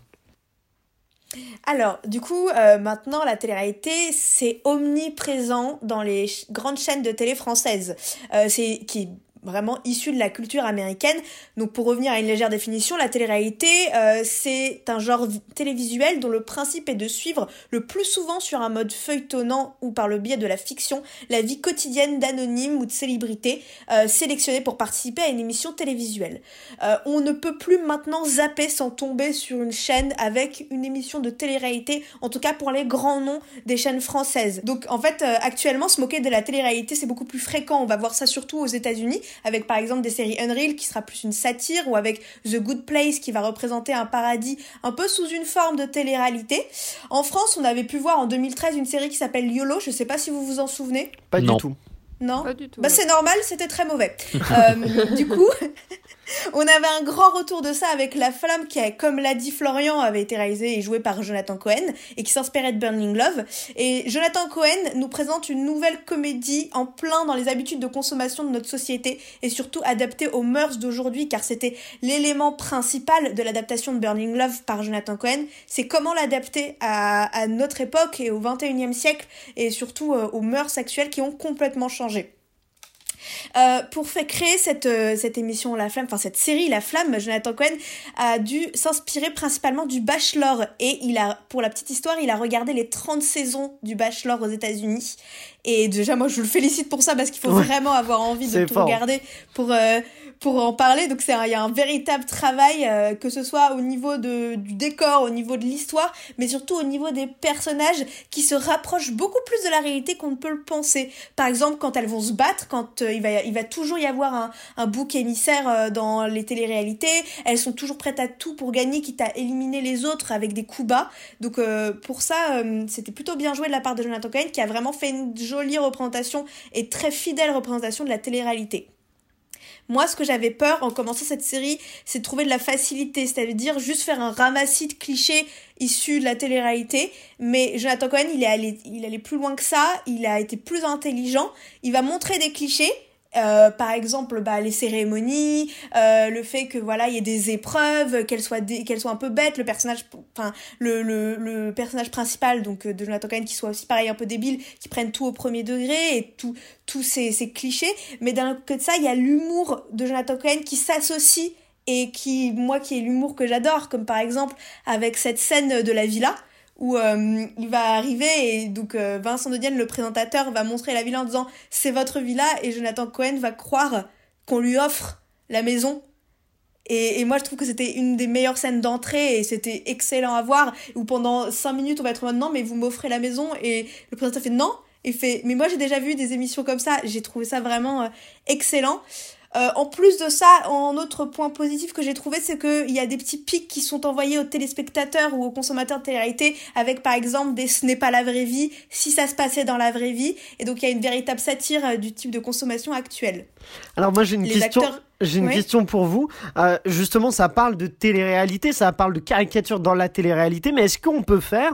S1: Alors, du coup, euh, maintenant, la télé-réalité, c'est omniprésent dans les grandes chaînes de télé françaises. Euh, c'est qui vraiment issu de la culture américaine. Donc pour revenir à une légère définition, la télé-réalité, euh, c'est un genre télévisuel dont le principe est de suivre le plus souvent sur un mode feuilletonnant ou par le biais de la fiction la vie quotidienne d'anonymes ou de célébrités euh, sélectionnés pour participer à une émission télévisuelle. Euh, on ne peut plus maintenant zapper sans tomber sur une chaîne avec une émission de télé-réalité, en tout cas pour les grands noms des chaînes françaises. Donc en fait, actuellement, se moquer de la télé-réalité, c'est beaucoup plus fréquent. On va voir ça surtout aux États-Unis avec par exemple des séries Unreal qui sera plus une satire, ou avec The Good Place qui va représenter un paradis un peu sous une forme de télé-réalité. En France, on avait pu voir en 2013 une série qui s'appelle YOLO, je sais pas si vous vous en souvenez.
S2: Pas du tout.
S1: Non
S3: Pas du tout.
S1: Bah, c'est normal, c'était très mauvais. *laughs* euh, du coup, *laughs* on avait un grand retour de ça avec La Flamme qui, comme l'a dit Florian, avait été réalisé et joué par Jonathan Cohen et qui s'inspirait de Burning Love. Et Jonathan Cohen nous présente une nouvelle comédie en plein dans les habitudes de consommation de notre société et surtout adaptée aux mœurs d'aujourd'hui car c'était l'élément principal de l'adaptation de Burning Love par Jonathan Cohen. C'est comment l'adapter à, notre époque et au 21e siècle et surtout euh, aux mœurs sexuelles qui ont complètement changé. Euh, pour faire créer cette, euh, cette émission La Flamme, enfin cette série La Flamme, Jonathan Cohen a dû s'inspirer principalement du Bachelor et pour la petite histoire, il a regardé les 30 saisons du Bachelor aux États-Unis. Et déjà, moi, je le félicite pour ça parce qu'il faut vraiment avoir envie de tout regarder pour, euh, pour en parler. Donc c'est il y a un véritable travail, euh, que ce soit au niveau de, du décor, au niveau de l'histoire, mais surtout au niveau des personnages qui se rapprochent beaucoup plus de la réalité qu'on ne peut le penser. Par exemple, quand elles vont se battre, quand euh, il, va, il va toujours y avoir un, un bouc émissaire euh, dans les téléréalités, elles sont toujours prêtes à tout pour gagner, quitte à éliminer les autres avec des coups bas. Donc pour ça, c'était plutôt bien joué de la part de Jonathan Cohen qui a vraiment fait une jolie représentation et très fidèle représentation de la télé-réalité. Moi, ce que j'avais peur en commençant cette série, c'est de trouver de la facilité, c'est-à-dire juste faire un ramassis de clichés issus de la télé-réalité. Mais Jonathan Cohen, il est allé, il allait plus loin que ça, il a été plus intelligent, il va montrer des clichés, euh, par exemple bah, les cérémonies euh, le fait que voilà il y ait des épreuves qu'elles soient qu'elles soient un peu bêtes le personnage enfin le, le, le, personnage principal donc de Jonathan Cohen qui soit aussi pareil un peu débile qui prenne tout au premier degré et tout tous ces, ces clichés. Mais d'un côté de ça il y a l'humour de Jonathan Cohen qui s'associe et qui moi qui est l'humour que j'adore comme par exemple avec cette scène de la villa où euh, il va arriver et donc euh, Vincent de Dienne, le présentateur, va montrer la villa en disant c'est votre villa et Jonathan Cohen va croire qu'on lui offre la maison. Et, et moi je trouve que c'était une des meilleures scènes d'entrée et c'était excellent à voir où pendant 5 minutes on va être non mais vous m'offrez la maison. Et le présentateur fait non. Et fait mais moi j'ai déjà vu des émissions comme ça. J'ai trouvé ça vraiment euh, excellent euh, en plus de ça, un autre point positif que j'ai trouvé, c'est qu'il y a des petits pics qui sont envoyés aux téléspectateurs ou aux consommateurs de télé-réalité avec par exemple des ce n'est pas la vraie vie, si ça se passait dans la vraie vie. Et donc il y a une véritable satire euh, du type de consommation actuelle.
S2: Alors moi j'ai une question. J'ai une question pour vous. Euh, justement, ça parle de télé-réalité, ça parle de caricature dans la télé-réalité, mais est-ce qu'on peut faire,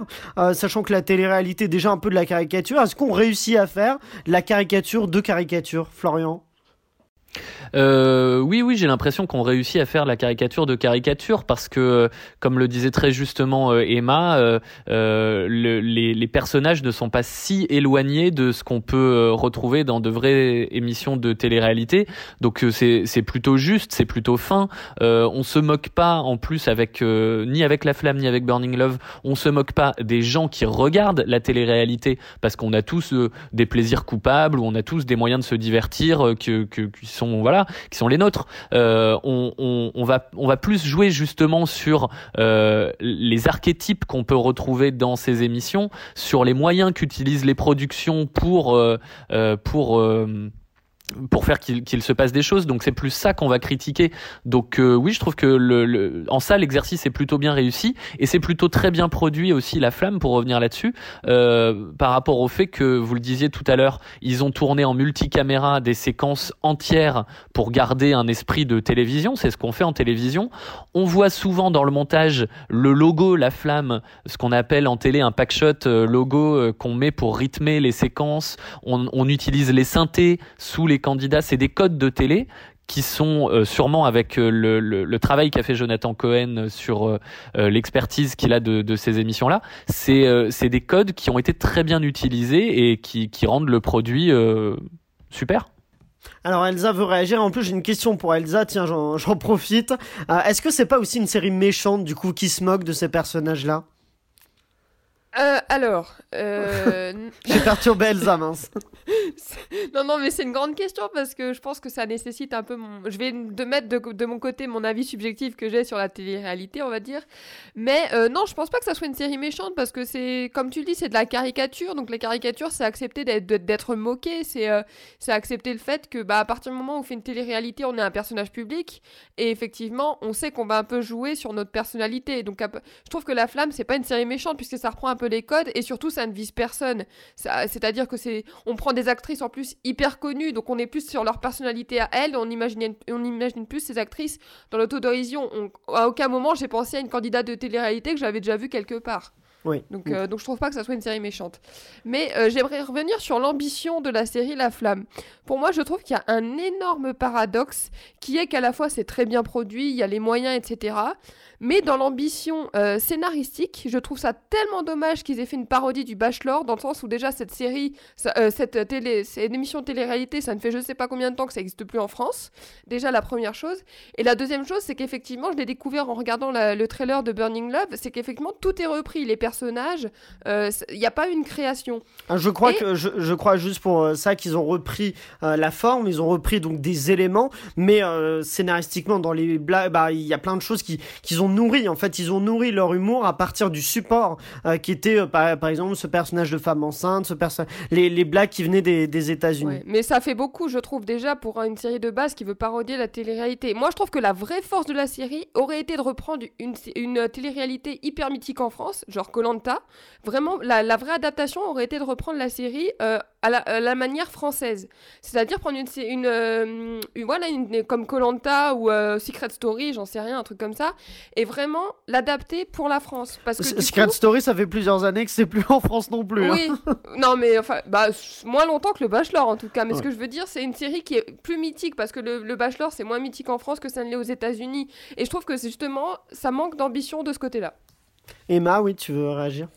S2: sachant que la télé-réalité est déjà un peu de la caricature, est-ce qu'on réussit à faire la caricature de caricature, Florian?
S4: Euh, oui, oui, j'ai l'impression qu'on réussit à faire la caricature de caricature parce que, comme le disait très justement euh, Emma, euh, euh les, personnages ne sont pas si éloignés de ce qu'on peut euh, retrouver dans de vraies émissions de télé-réalité. Donc c'est plutôt juste, c'est plutôt fin. on se moque pas en plus ni avec La Flamme ni avec Burning Love. On se moque pas des gens qui regardent la télé-réalité parce qu'on a tous des plaisirs coupables ou on a tous des moyens de se divertir que, que, qui sont voilà qui sont les nôtres. Euh, on, va, on va plus jouer justement sur euh, les archétypes qu'on peut retrouver dans ces émissions, sur les moyens qu'utilisent les productions pour, euh, pour pour faire qu'il se passe des choses. Donc c'est plus ça qu'on va critiquer. Donc euh, oui, je trouve que le, en ça l'exercice est plutôt bien réussi et c'est plutôt très bien produit aussi la flamme pour revenir là-dessus euh, par rapport au fait que vous le disiez tout à l'heure, ils ont tourné en multicaméra des séquences entières pour garder un esprit de télévision. C'est ce qu'on fait en télévision. On voit souvent dans le montage le logo la flamme, ce qu'on appelle en télé un packshot euh, logo qu'on met pour rythmer les séquences. On, on utilise les synthés sous les candidats, c'est des codes de télé qui sont euh, sûrement avec euh, le, le, travail qu'a fait Jonathan Cohen sur euh, l'expertise qu'il a de, de ces émissions-là, c'est c'est des codes qui ont été très bien utilisés et qui, qui rendent le produit super.
S2: Alors Elsa veut réagir. En plus, j'ai une question pour Elsa. Tiens, j'en *laughs* profite. Est-ce que c'est pas aussi une série méchante du coup qui se moque de ces personnages-là?
S3: Euh, alors, euh... *laughs*
S2: j'ai perturbé Elsa, mince. *laughs* *laughs*
S3: non, non, mais c'est une grande question parce que je pense que ça nécessite un peu mon. Je vais de mettre de, mon côté mon avis subjectif que j'ai sur la télé-réalité, on va dire. Mais euh, non, je pense pas que ça soit une série méchante parce que c'est, comme tu le dis, c'est de la caricature. Donc les caricatures, c'est accepter d'être moqué, c'est euh, accepter le fait que, bah, à partir du moment où on fait une télé-réalité, on est un personnage public et effectivement, on sait qu'on va un peu jouer sur notre personnalité. Donc je trouve que La Flamme, c'est pas une série méchante puisque ça reprend un peu les codes et surtout ça ne vise personne. C'est-à-dire que c'est, on prend des actrices en plus hyper connues, donc on est plus sur leur personnalité à elles, on imagine, on imagine plus ces actrices dans l'autodérision. À aucun moment j'ai pensé à une candidate de télé-réalité que j'avais déjà vue quelque part.
S2: Oui.
S3: Donc, euh, donc je trouve pas que ça soit une série méchante. Mais euh, j'aimerais revenir sur l'ambition de la série La Flamme. Pour moi, je trouve qu'il y a un énorme paradoxe qui est qu'à la fois c'est très bien produit, il y a les moyens, etc. Mais dans l'ambition euh, scénaristique, je trouve ça tellement dommage qu'ils aient fait une parodie du Bachelor, dans le sens où déjà cette série, euh, cette télé, émission de télé-réalité, ça ne fait je sais pas combien de temps que ça n'existe plus en France. Déjà la première chose. Et la deuxième chose, c'est qu'effectivement, je l'ai découvert en regardant le trailer de Burning Love, c'est qu'effectivement tout est repris, les personnages, euh, il n'y a pas une création.
S2: Ah, je crois que je, je, crois juste pour ça qu'ils ont repris la forme, ils ont repris donc des éléments, mais scénaristiquement dans les blagues, bah il y a plein de choses qui qu'ils ont nourri, en fait, ils ont nourri leur humour à partir du support euh, qui était, euh, par, exemple, ce personnage de femme enceinte, ce les, les blagues qui venaient des, des États-Unis.
S3: mais ça fait beaucoup, je trouve, déjà pour une série de base qui veut parodier la télé-réalité. Moi, je trouve que la vraie force de la série aurait été de reprendre une, une télé-réalité hyper mythique en France, genre Colanta. Vraiment, la, la, vraie adaptation aurait été de reprendre la série euh, à, la, manière française. C'est-à-dire prendre une, une, une voilà, une, comme Colanta ou Secret Story, j'en sais rien, un truc comme ça, et vraiment l'adapter pour la France. Parce que
S2: Secret Story, ça fait plusieurs années que c'est plus en France non plus.
S3: Hein. Oui, *laughs* non mais enfin, bah, moins longtemps que le Bachelor en tout cas. Mais ce que je veux dire, c'est une série qui est plus mythique parce que le, le Bachelor, c'est moins mythique en France que ça ne l'est aux États-Unis. Et je trouve que c'est justement, ça manque d'ambition de ce côté-là.
S2: Emma, oui, tu veux réagir?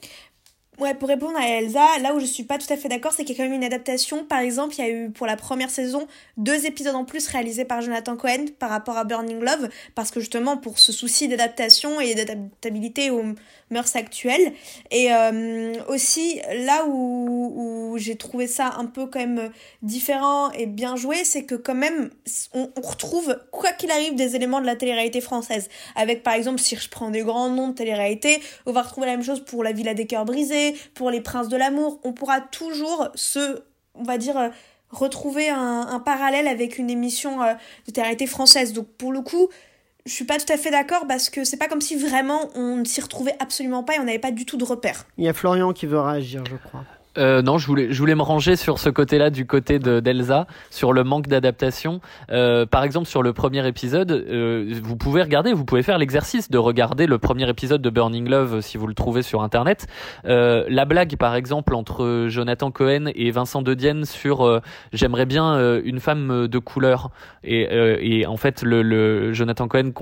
S1: Ouais, pour répondre à Elsa, là où je suis pas tout à fait d'accord, c'est qu'il y a quand même une adaptation. Par exemple, il y a eu pour la première saison deux épisodes en plus réalisés par Jonathan Cohen par rapport à Burning Love, parce que justement pour ce souci d'adaptation et d'adaptabilité aux mœurs actuelles. Et euh, aussi, là où, j'ai trouvé ça un peu quand même différent et bien joué, c'est que quand même, on, on retrouve, quoi qu'il arrive, des éléments de la télé-réalité française. Avec par exemple, si je prends des grands noms de télé-réalité, on va retrouver la même chose pour La Villa des Cœurs Brisés, pour Les Princes de l'amour. On pourra toujours se, on va dire, euh, retrouver un, un parallèle avec une émission euh, de télé-réalité française. Donc pour le coup, je suis pas tout à fait d'accord parce que c'est pas comme si vraiment on ne s'y retrouvait absolument pas et on n'avait pas du tout de repères.
S2: Il y a Florian qui veut réagir, je crois.
S4: Euh, non, je voulais, me ranger sur ce côté-là, du côté d'Elsa, sur le manque d'adaptation. Euh, par exemple, sur le premier épisode, euh, vous pouvez regarder, vous pouvez faire l'exercice de regarder le premier épisode de Burning Love si vous le trouvez sur Internet. Euh, la blague, par exemple, entre Jonathan Cohen et Vincent De Dienne sur euh, j'aimerais bien euh, une femme de couleur et, et en fait le, le Jonathan Cohen,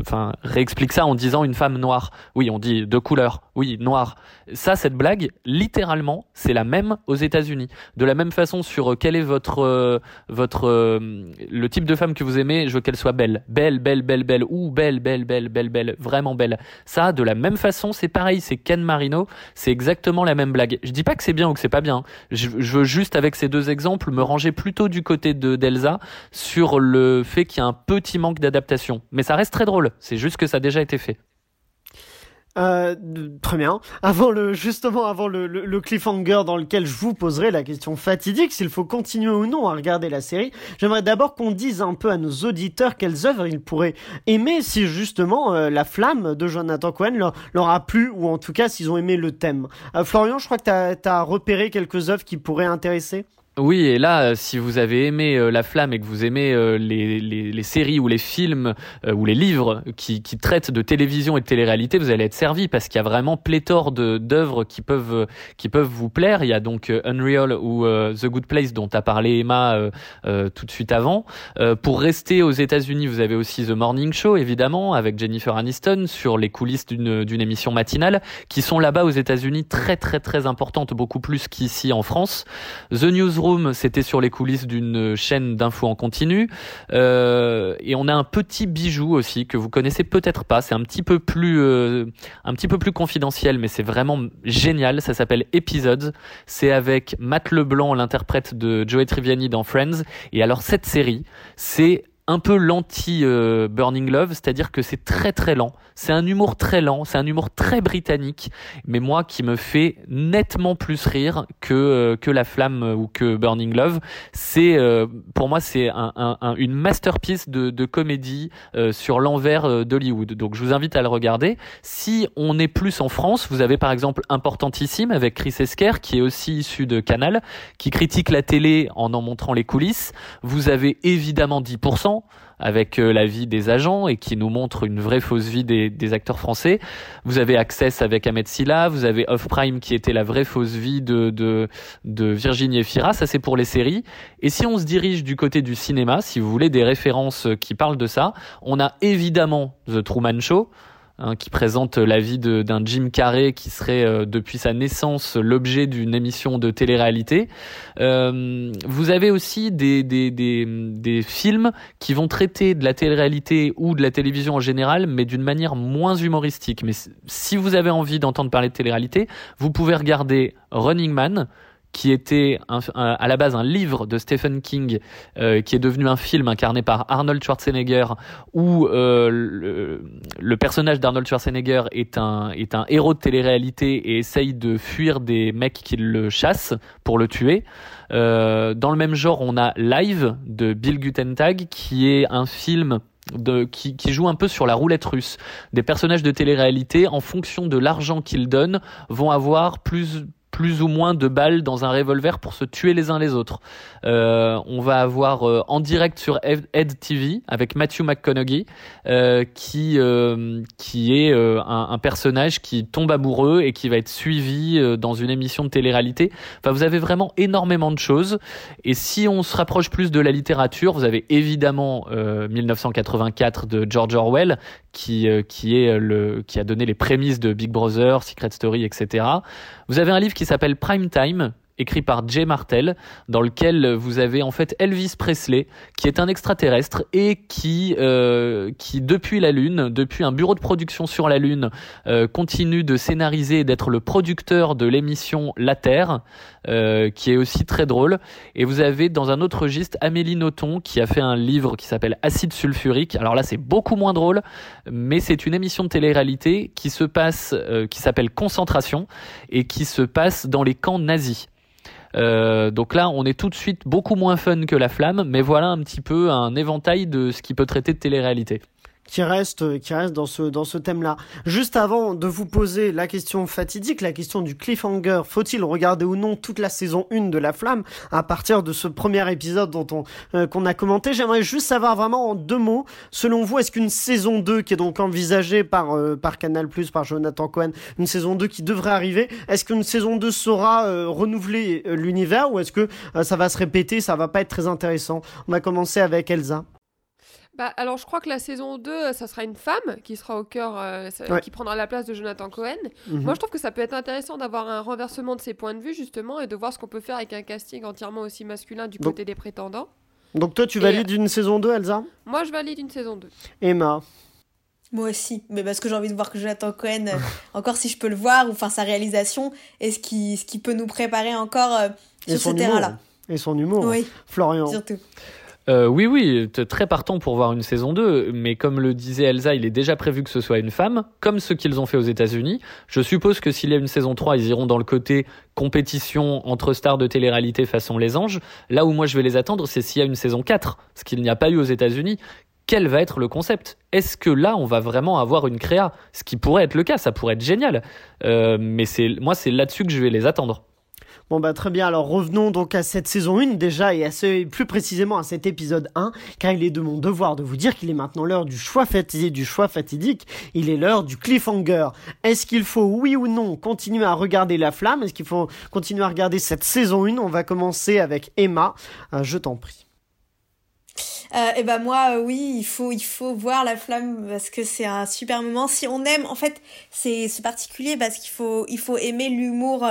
S4: enfin réexplique ça en disant une femme noire. Oui, on dit de couleur. Oui, noire. Ça, cette blague, littéralement c'est la même aux États-Unis. De la même façon sur euh, quel est votre euh, votre euh, le type de femme que vous aimez, je veux qu'elle soit belle, belle, belle, belle, belle ou belle, belle, belle, belle, belle, vraiment belle. Ça, de la même façon, c'est pareil, c'est Ken Marino, c'est exactement la même blague. Je dis pas que c'est bien ou que c'est pas bien. Je, veux juste avec ces deux exemples me ranger plutôt du côté de d'Elsa sur le fait qu'il y a un petit manque d'adaptation. Mais ça reste très drôle. C'est juste que ça a déjà été fait.
S2: Euh, très bien. Avant le, justement avant le, cliffhanger dans lequel je vous poserai la question fatidique s'il faut continuer ou non à regarder la série, j'aimerais d'abord qu'on dise un peu à nos auditeurs quelles œuvres ils pourraient aimer si justement euh, la flamme de Jonathan Cohen leur, leur, a plu ou en tout cas s'ils ont aimé le thème. Euh, Florian, je crois que tu repéré quelques œuvres qui pourraient intéresser?
S4: Oui, et là, euh, si vous avez aimé euh, La Flamme et que vous aimez euh, les, les, séries ou les films ou les livres qui, traitent de télévision et de télé-réalité, vous allez être servi parce qu'il y a vraiment pléthore d'œuvres qui peuvent qui peuvent vous plaire. Il y a donc Unreal ou The Good Place dont a parlé Emma tout de suite avant. pour rester aux États-Unis, vous avez aussi The Morning Show, évidemment, avec Jennifer Aniston sur les coulisses d'une d'une émission matinale qui sont là-bas aux États-Unis très très très importantes, beaucoup plus qu'ici en France. The C'était sur les coulisses d'une chaîne d'infos en continu. Euh, et on a un petit bijou aussi que vous connaissez peut-être pas. C'est un petit peu plus, euh, un petit peu plus confidentiel, mais c'est vraiment génial. Ça s'appelle Episodes. C'est avec Matt Leblanc, l'interprète de Joey Triviani dans Friends. Et alors cette série, c'est un peu l'anti euh, Burning Love, c'est-à-dire que c'est très très lent. C'est un humour très lent, c'est un humour très britannique, mais moi qui me fait nettement plus rire que euh, que La Flamme ou que Burning Love. C'est euh, pour moi c'est un, un, une masterpiece de, de comédie sur l'envers d'Hollywood. Donc je vous invite à le regarder. Si on est plus en France, vous avez par exemple Importantissime avec Chris Esquer qui est aussi issu de Canal, qui critique la télé en en montrant les coulisses. Vous avez évidemment 10% avec euh, la vie des agents et qui nous montre une vraie fausse vie des, acteurs français. Vous avez Access avec Ahmed Silla, vous avez Off Prime qui était la vraie fausse vie de, de, de Virginie Efira, ça c'est pour les séries. Et si on se dirige du côté du cinéma, si vous voulez des références qui parlent de ça, on a évidemment The Truman Show, Hein, qui présente la vie d'un Jim Carrey qui serait euh, depuis sa naissance l'objet d'une émission de télé-réalité. Euh, vous avez aussi des, des, des, des, films qui vont traiter de la télé-réalité ou de la télévision en général, mais d'une manière moins humoristique. Mais si vous avez envie d'entendre parler de télé-réalité, vous pouvez regarder Running Man, qui était à la base un livre de Stephen King, euh, qui est devenu un film incarné par Arnold Schwarzenegger, où euh, le, personnage d'Arnold Schwarzenegger est un, est un héros de télé-réalité et essaye de fuir des mecs qui le chassent pour le tuer. Euh, dans le même genre, on a Live de Bill Guttentag, qui est un film de, qui, qui, joue un peu sur la roulette russe. Des personnages de télé-réalité, en fonction de l'argent qu'ils donnent, vont avoir plus plus ou moins de balles dans un revolver pour se tuer les uns les autres. Euh, on va avoir euh, en direct sur Ed TV avec Matthew McConaughey euh, qui qui est un, un, personnage qui tombe amoureux et qui va être suivi dans une émission de télé-réalité. Enfin, vous avez vraiment énormément de choses. Et si on se rapproche plus de la littérature, vous avez évidemment 1984 de George Orwell qui qui est le qui a donné les prémices de Big Brother, Secret Story, etc. Vous avez un livre qui s'appelle Prime Time écrit par Jay Martel, dans lequel vous avez en fait Elvis Presley, qui est un extraterrestre et qui, euh, qui depuis la Lune, depuis un bureau de production sur la Lune, euh, continue de scénariser et d'être le producteur de l'émission La Terre, euh, qui est aussi très drôle. Et vous avez dans un autre registre Amélie Nothomb, qui a fait un livre qui s'appelle Acide sulfurique. Alors là, c'est beaucoup moins drôle, mais c'est une émission de télé-réalité qui se passe, qui s'appelle Concentration et qui se passe dans les camps nazis. Euh, donc là, on est tout de suite beaucoup moins fun que la flamme, mais voilà un petit peu un éventail de ce qui peut traiter de télé-réalité
S2: qui reste, qui reste dans ce, dans ce thème-là. Juste avant de vous poser la question fatidique, la question du cliffhanger, faut-il regarder ou non toute la saison 1 de La Flamme à partir de ce premier épisode dont on, euh, qu'on a commenté, j'aimerais juste savoir vraiment en deux mots, selon vous, est-ce qu'une saison 2 qui est donc envisagée par, euh, par Canal+, par Jonathan Cohen, une saison 2 qui devrait arriver, est-ce qu'une saison 2 saura euh, renouveler l'univers ou est-ce que ça va se répéter, ça va pas être très intéressant? On a commencé avec Elsa.
S3: Bah, alors, je crois que la saison 2, euh, ça sera une femme qui sera au cœur, euh, qui prendra la place de Jonathan Cohen. Mhm. Moi, je trouve que ça peut être intéressant d'avoir un renversement de ses points de vue, justement, et de voir ce qu'on peut faire avec un casting entièrement aussi masculin du côté des prétendants.
S2: Donc, toi, tu valides une saison 2, Elsa?
S3: Moi, je valide une saison 2.
S2: Emma?
S1: Moi aussi, mais parce que j'ai envie de voir que Jonathan Cohen, euh, *laughs* encore si je peux le voir, ou enfin sa réalisation, et ce qui, ce qui peut nous préparer encore sur ce terrain-là.
S2: Et son humour,
S1: oui,
S2: Florian.
S1: Surtout.
S4: Euh, oui, oui, très partant pour voir une saison 2, mais comme le disait Elsa, il est déjà prévu que ce soit une femme, comme ce qu'ils ont fait aux États-Unis. Je suppose que s'il y a une saison 3, ils iront dans le côté compétition entre stars de télé-réalité façon Les Anges. Là où moi je vais les attendre, c'est s'il y a une saison 4, ce qu'il n'y a pas eu aux États-Unis. Quel va être le concept? Est-ce que là, on va vraiment avoir une créa? Ce qui pourrait être le cas, ça pourrait être génial. Euh, mais c'est moi, c'est là-dessus que je vais les attendre.
S2: Bon bah très bien, alors revenons donc à cette saison 1 déjà et à ce, plus précisément à cet épisode 1, car il est de mon devoir de vous dire qu'il est maintenant l'heure du choix fatidique, du choix fatidique, il est l'heure du cliffhanger. Est-ce qu'il faut oui ou non continuer à regarder La Flamme? Est-ce qu'il faut continuer à regarder cette saison 1 On va commencer avec Emma, euh, je t'en prie.
S1: Euh, et ben moi, euh, oui, il faut, il faut voir la flamme parce que c'est un super moment. Si on aime, en fait, c'est particulier parce qu'il faut, il faut aimer l'humour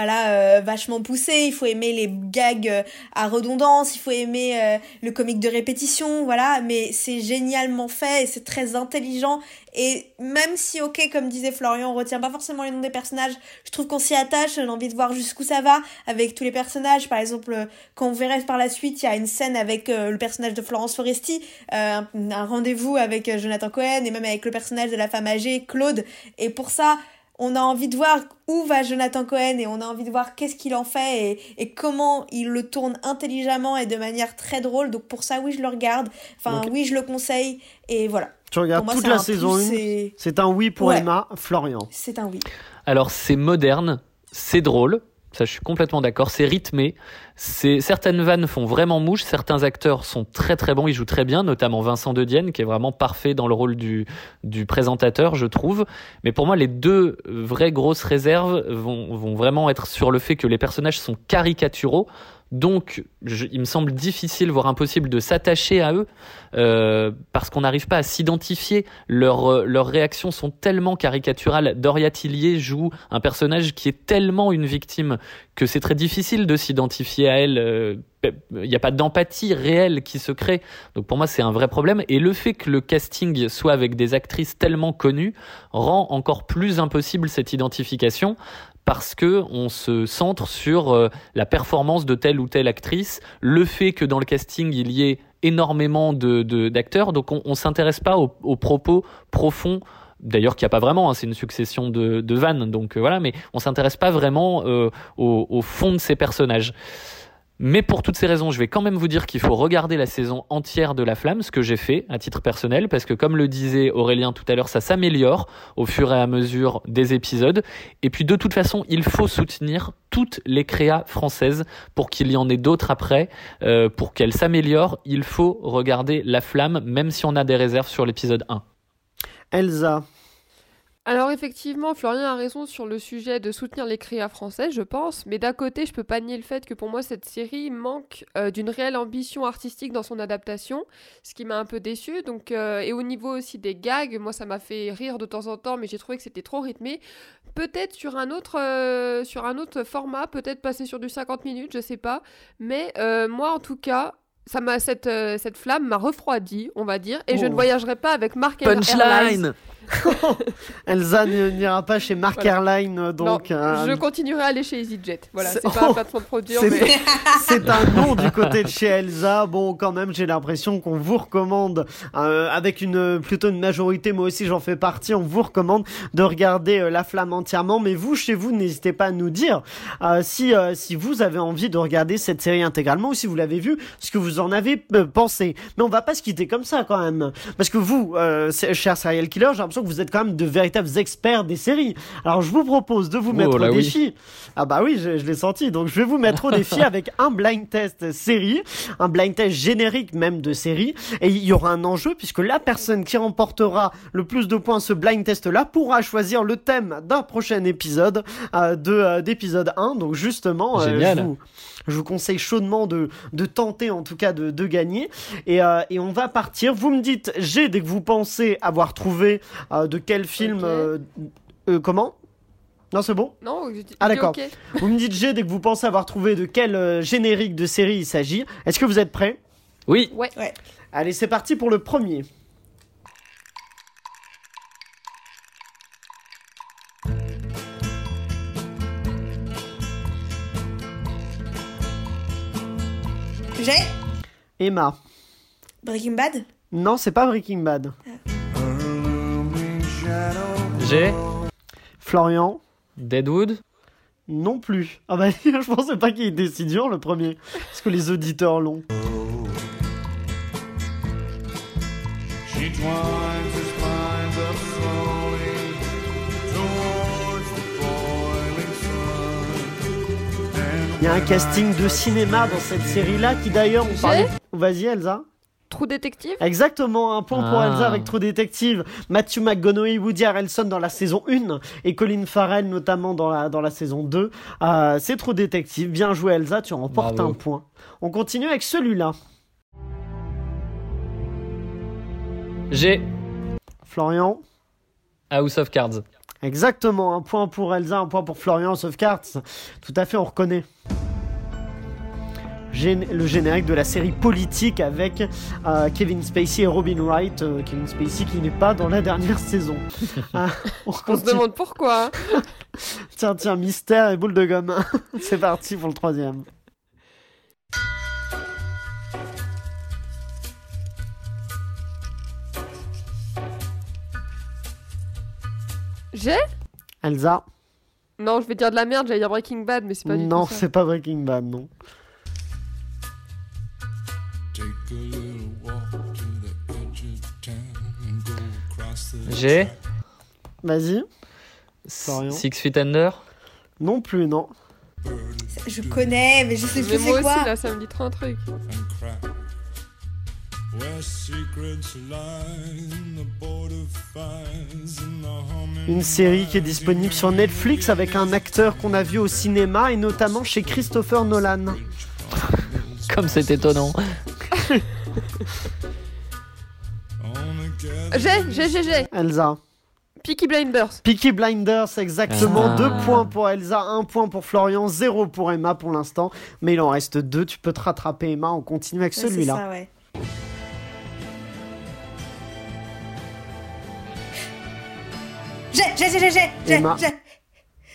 S1: voilà euh, vachement poussé. Il faut aimer les gags euh, à redondance. Il faut aimer euh, le comique de répétition voilà. Mais c'est génialement fait et c'est très intelligent. Et même si ok comme disait Florian on retient pas forcément les noms des personnages je trouve qu'on s'y attache. J'ai envie de voir jusqu'où ça va avec tous les personnages. Par exemple quand on verrait par la suite il y a une scène avec le personnage de Florence Foresti un, un rendez-vous avec Jonathan Cohen et même avec le personnage de la femme âgée Claude. Et pour ça on a envie de voir où va Jonathan Cohen et on a envie de voir qu'est-ce qu'il en fait et, comment il le tourne intelligemment et de manière très drôle. Donc pour ça, oui, je le regarde. Enfin, oui, je le conseille. Et voilà.
S2: Tu regardes toute la saison 1. C'est un oui pour Emma. Florian.
S1: C'est un oui.
S4: Alors, c'est moderne, c'est drôle. Ça, je suis complètement d'accord. C'est rythmé. C'est certaines vannes font vraiment mouche. Certains acteurs sont très très bons. Ils jouent très bien, notamment Vincent De Dienne, qui est vraiment parfait dans le rôle du présentateur, je trouve. Mais pour moi, les deux vraies grosses réserves vont vraiment être sur le fait que les personnages sont caricaturaux. Donc, il me semble difficile, voire impossible, de s'attacher à eux euh, parce qu'on n'arrive pas à s'identifier. Leurs leurs réactions sont tellement caricaturales. Doria Tillier joue un personnage qui est tellement une victime que c'est très difficile de s'identifier à elle. Euh, il n'y a pas d'empathie réelle qui se crée. Donc pour moi, c'est un vrai problème. Et le fait que le casting soit avec des actrices tellement connues rend encore plus impossible cette identification parce que on se centre sur euh, la performance de telle ou telle actrice, le fait que dans le casting il y ait énormément de d'acteurs, donc on, on s'intéresse pas aux, propos profonds. D'ailleurs, qu'il n'y a pas vraiment, hein, c'est une succession de, de vannes, donc euh, voilà, mais on s'intéresse pas vraiment euh, au fond de ces personnages. Mais pour toutes ces raisons, je vais quand même vous dire qu'il faut regarder la saison entière de La Flamme, ce que j'ai fait à titre personnel, parce que comme le disait Aurélien tout à l'heure, ça s'améliore au fur et à mesure des épisodes. Et puis de toute façon, il faut soutenir toutes les créas françaises pour qu'il y en ait d'autres après, euh, pour qu'elles s'améliorent. Il faut regarder La Flamme, même si on a des réserves sur l'épisode 1.
S2: Elsa,
S3: alors effectivement, Florian a raison sur le sujet de soutenir les créas français, je pense, mais d'un côté, je peux pas nier le fait que pour moi cette série manque euh, d'une réelle ambition artistique dans son adaptation, ce qui m'a un peu déçu. Donc euh, et au niveau aussi des gags, moi ça m'a fait rire de temps en temps, mais j'ai trouvé que c'était trop rythmé. Peut-être sur un autre euh, sur un autre format, peut-être passer sur du 50 minutes, je sais pas, mais moi en tout cas, ça m'a cette, cette flamme m'a refroidi, on va dire, et je ne oh. voyagerai pas avec Mark Punchline *laughs*
S2: Elsa n'ira pas chez Mark Airline, donc.
S3: Euh, je continuerai à aller chez EasyJet. Voilà, c'est pas de produire, mais. *laughs*
S2: c'est un nom du côté de chez Elsa. Bon, quand même, j'ai l'impression qu'on vous recommande, euh, avec une plutôt une majorité, moi aussi j'en fais partie, on vous recommande de regarder euh, La Flamme entièrement. Mais vous, chez vous, n'hésitez pas à nous dire si si vous avez envie de regarder cette série intégralement ou si vous l'avez vu, ce que vous en avez pensé. Mais on va pas se quitter comme ça quand même, parce que vous, cher serial killer, j'ai l'impression que vous êtes quand même de véritables experts des séries. Alors je vous propose de vous mettre au défi. Ah bah oui, je, l'ai senti. Donc je vais vous mettre au défi *laughs* avec un blind test série, un blind test générique même de série. Et il y aura un enjeu puisque la personne qui remportera le plus de points ce blind test là pourra choisir le thème d'un prochain épisode euh, de euh, d'épisode 1. Donc justement, euh, je, vous, je, vous, conseille chaudement de, de tenter en tout cas de, de gagner. Et, et on va partir. Vous me dites j'ai dès que vous pensez avoir trouvé euh, de quel film euh, euh, Comment? Non, c'est bon?
S3: Non,
S2: Ah, d'accord. vous me dites G dès que vous pensez avoir trouvé de quel générique de série il s'agit. Est-ce que vous êtes prêts?
S4: Oui.
S3: Ouais.
S1: ouais.
S2: Allez, c'est parti pour le premier. Emma.
S1: Breaking Bad?
S2: Non, c'est pas Breaking Bad.
S4: J'ai
S2: Florian
S4: Deadwood?
S2: Non plus. Ah bah *laughs* je pensais pas qu'il était si dur le premier. Parce que les auditeurs l'ont. Il y a un casting de cinéma dans cette série-là qui d'ailleurs on parlait... Vas-y Elsa.
S3: Trou détective
S2: Exactement, un point pour
S4: Ah.
S2: Elsa avec True Detective, Matthew McConaughey, Woody Harrelson dans la saison 1 et Colin Farrell notamment dans la, dans la saison 2. Euh, c'est True Detective, bien joué Elsa, tu remportes
S4: Bravo.
S2: un point. On continue avec celui-là.
S4: J'ai
S2: Florian
S4: House of Cards.
S2: Exactement, un point pour Elsa, un point pour Florian, sauf cartes. Tout à fait, on reconnaît. Le générique de la série politique avec euh, Kevin Spacey et Robin Wright. euh, Kevin Spacey qui n'est pas dans la dernière saison. *laughs* Ah, on
S3: On se demande pourquoi. hein. *laughs*
S2: Tiens, tiens, mystère et boule de gomme. *laughs* C'est parti pour le troisième.
S3: J'ai?
S2: Elsa?
S3: Non, je vais dire de la merde, j'allais dire Breaking Bad, mais c'est pas du
S2: Non,
S3: tout ça.
S2: c'est pas Breaking Bad, non.
S4: J'ai
S2: Vas-y.
S4: Six Feet Under.
S2: Non plus, non.
S1: Je connais, mais je sais plus c'est quoi.
S3: aussi, là, ça me dit trop un truc.
S2: Une série qui est disponible sur Netflix avec un acteur qu'on a vu au cinéma et notamment chez Christopher Nolan.
S4: Comme c'est étonnant. *laughs*
S3: J'ai, j'ai, j'ai, j'ai.
S2: Elsa.
S3: Peaky Blinders.
S2: Peaky Blinders, exactement.
S4: Ah.
S2: Deux points pour Elsa, un point pour Florian, zéro pour Emma pour l'instant. Mais il en reste deux. Tu peux te rattraper, Emma. On continue avec
S1: Ouais, c'est
S2: celui-là.
S1: ça, ouais. J'ai, j'ai, j'ai, j'ai, j'ai, j'ai.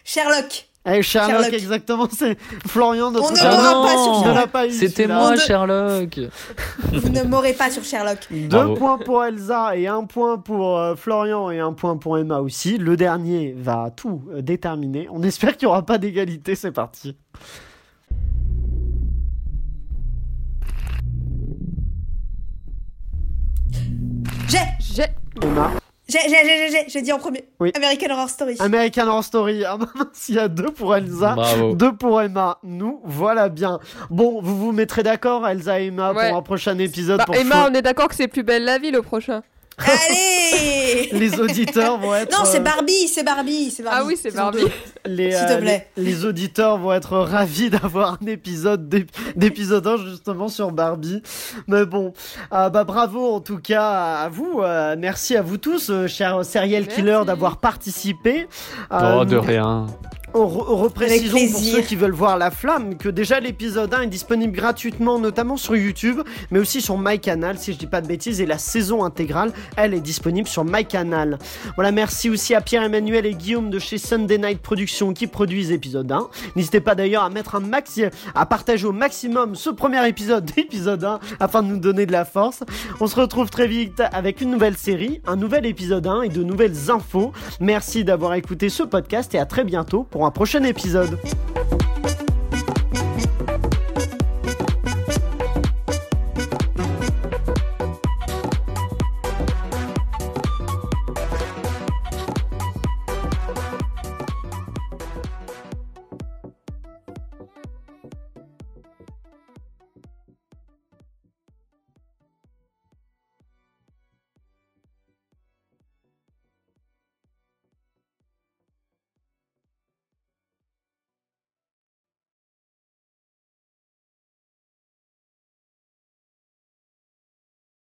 S1: Sherlock.
S2: Eh, Sherlock,
S1: Sherlock.
S2: exactement. C'est Florian, notre
S1: On ne pas sur Sherlock.
S2: l'a pas eu,
S4: C'était moi,
S1: de-
S4: Sherlock.
S1: Vous ne m'aurez pas sur Sherlock.
S2: Deux
S4: Bravo.
S2: points pour Elsa et un point pour euh, Florian et un point pour Emma aussi. Le dernier va tout euh, déterminer. On espère qu'il n'y aura pas d'égalité. C'est parti.
S1: J'ai,
S3: J'ai.
S2: Emma.
S1: J'ai, j'ai, j'ai, j'ai, j'ai, j'ai dit en premier.
S2: Oui.
S1: American Horror Story.
S2: American Horror Story. Ah *laughs* mince, il y a deux pour Elsa.
S4: Bravo.
S2: Deux pour Emma. Nous, voilà bien. Bon, vous vous mettrez d'accord, Elsa et Emma,
S3: Ouais.
S2: pour un prochain épisode.
S3: Bah,
S2: pour
S3: Emma, on est d'accord que c'est plus belle la vie le prochain.
S1: Allez *laughs*
S2: Les auditeurs vont être.
S1: Non, c'est
S2: euh,
S1: Barbie, c'est Barbie, c'est Barbie.
S3: Ah oui, c'est Barbie.
S2: Les,
S1: te
S2: euh,
S1: plaît.
S2: les, les auditeurs vont être ravis d'avoir un épisode d'ép- d'épisode 1 justement sur Barbie. Mais bon, euh, bah bravo en tout cas à vous. euh, merci à vous tous, euh, chers serial
S3: Merci.
S2: killers, d'avoir participé. Euh,
S4: Oh, de rien.
S2: On, re- on reprécisons pour ceux qui veulent voir la flamme que déjà l'épisode 1 est disponible gratuitement, notamment sur YouTube, mais aussi sur MyCanal, si je dis pas de bêtises, et la saison intégrale, elle est disponible sur MyCanal. Voilà, merci aussi à Pierre-Emmanuel et Guillaume de chez Sunday Night Productions qui produisent l'épisode 1. N'hésitez pas d'ailleurs à mettre un maxi, à partager au maximum ce premier épisode *laughs* d'épisode 1 afin de nous donner de la force. On se retrouve très vite avec une nouvelle série, un nouvel épisode 1 et de nouvelles infos. Merci d'avoir écouté ce podcast et à très bientôt pour un prochain épisode.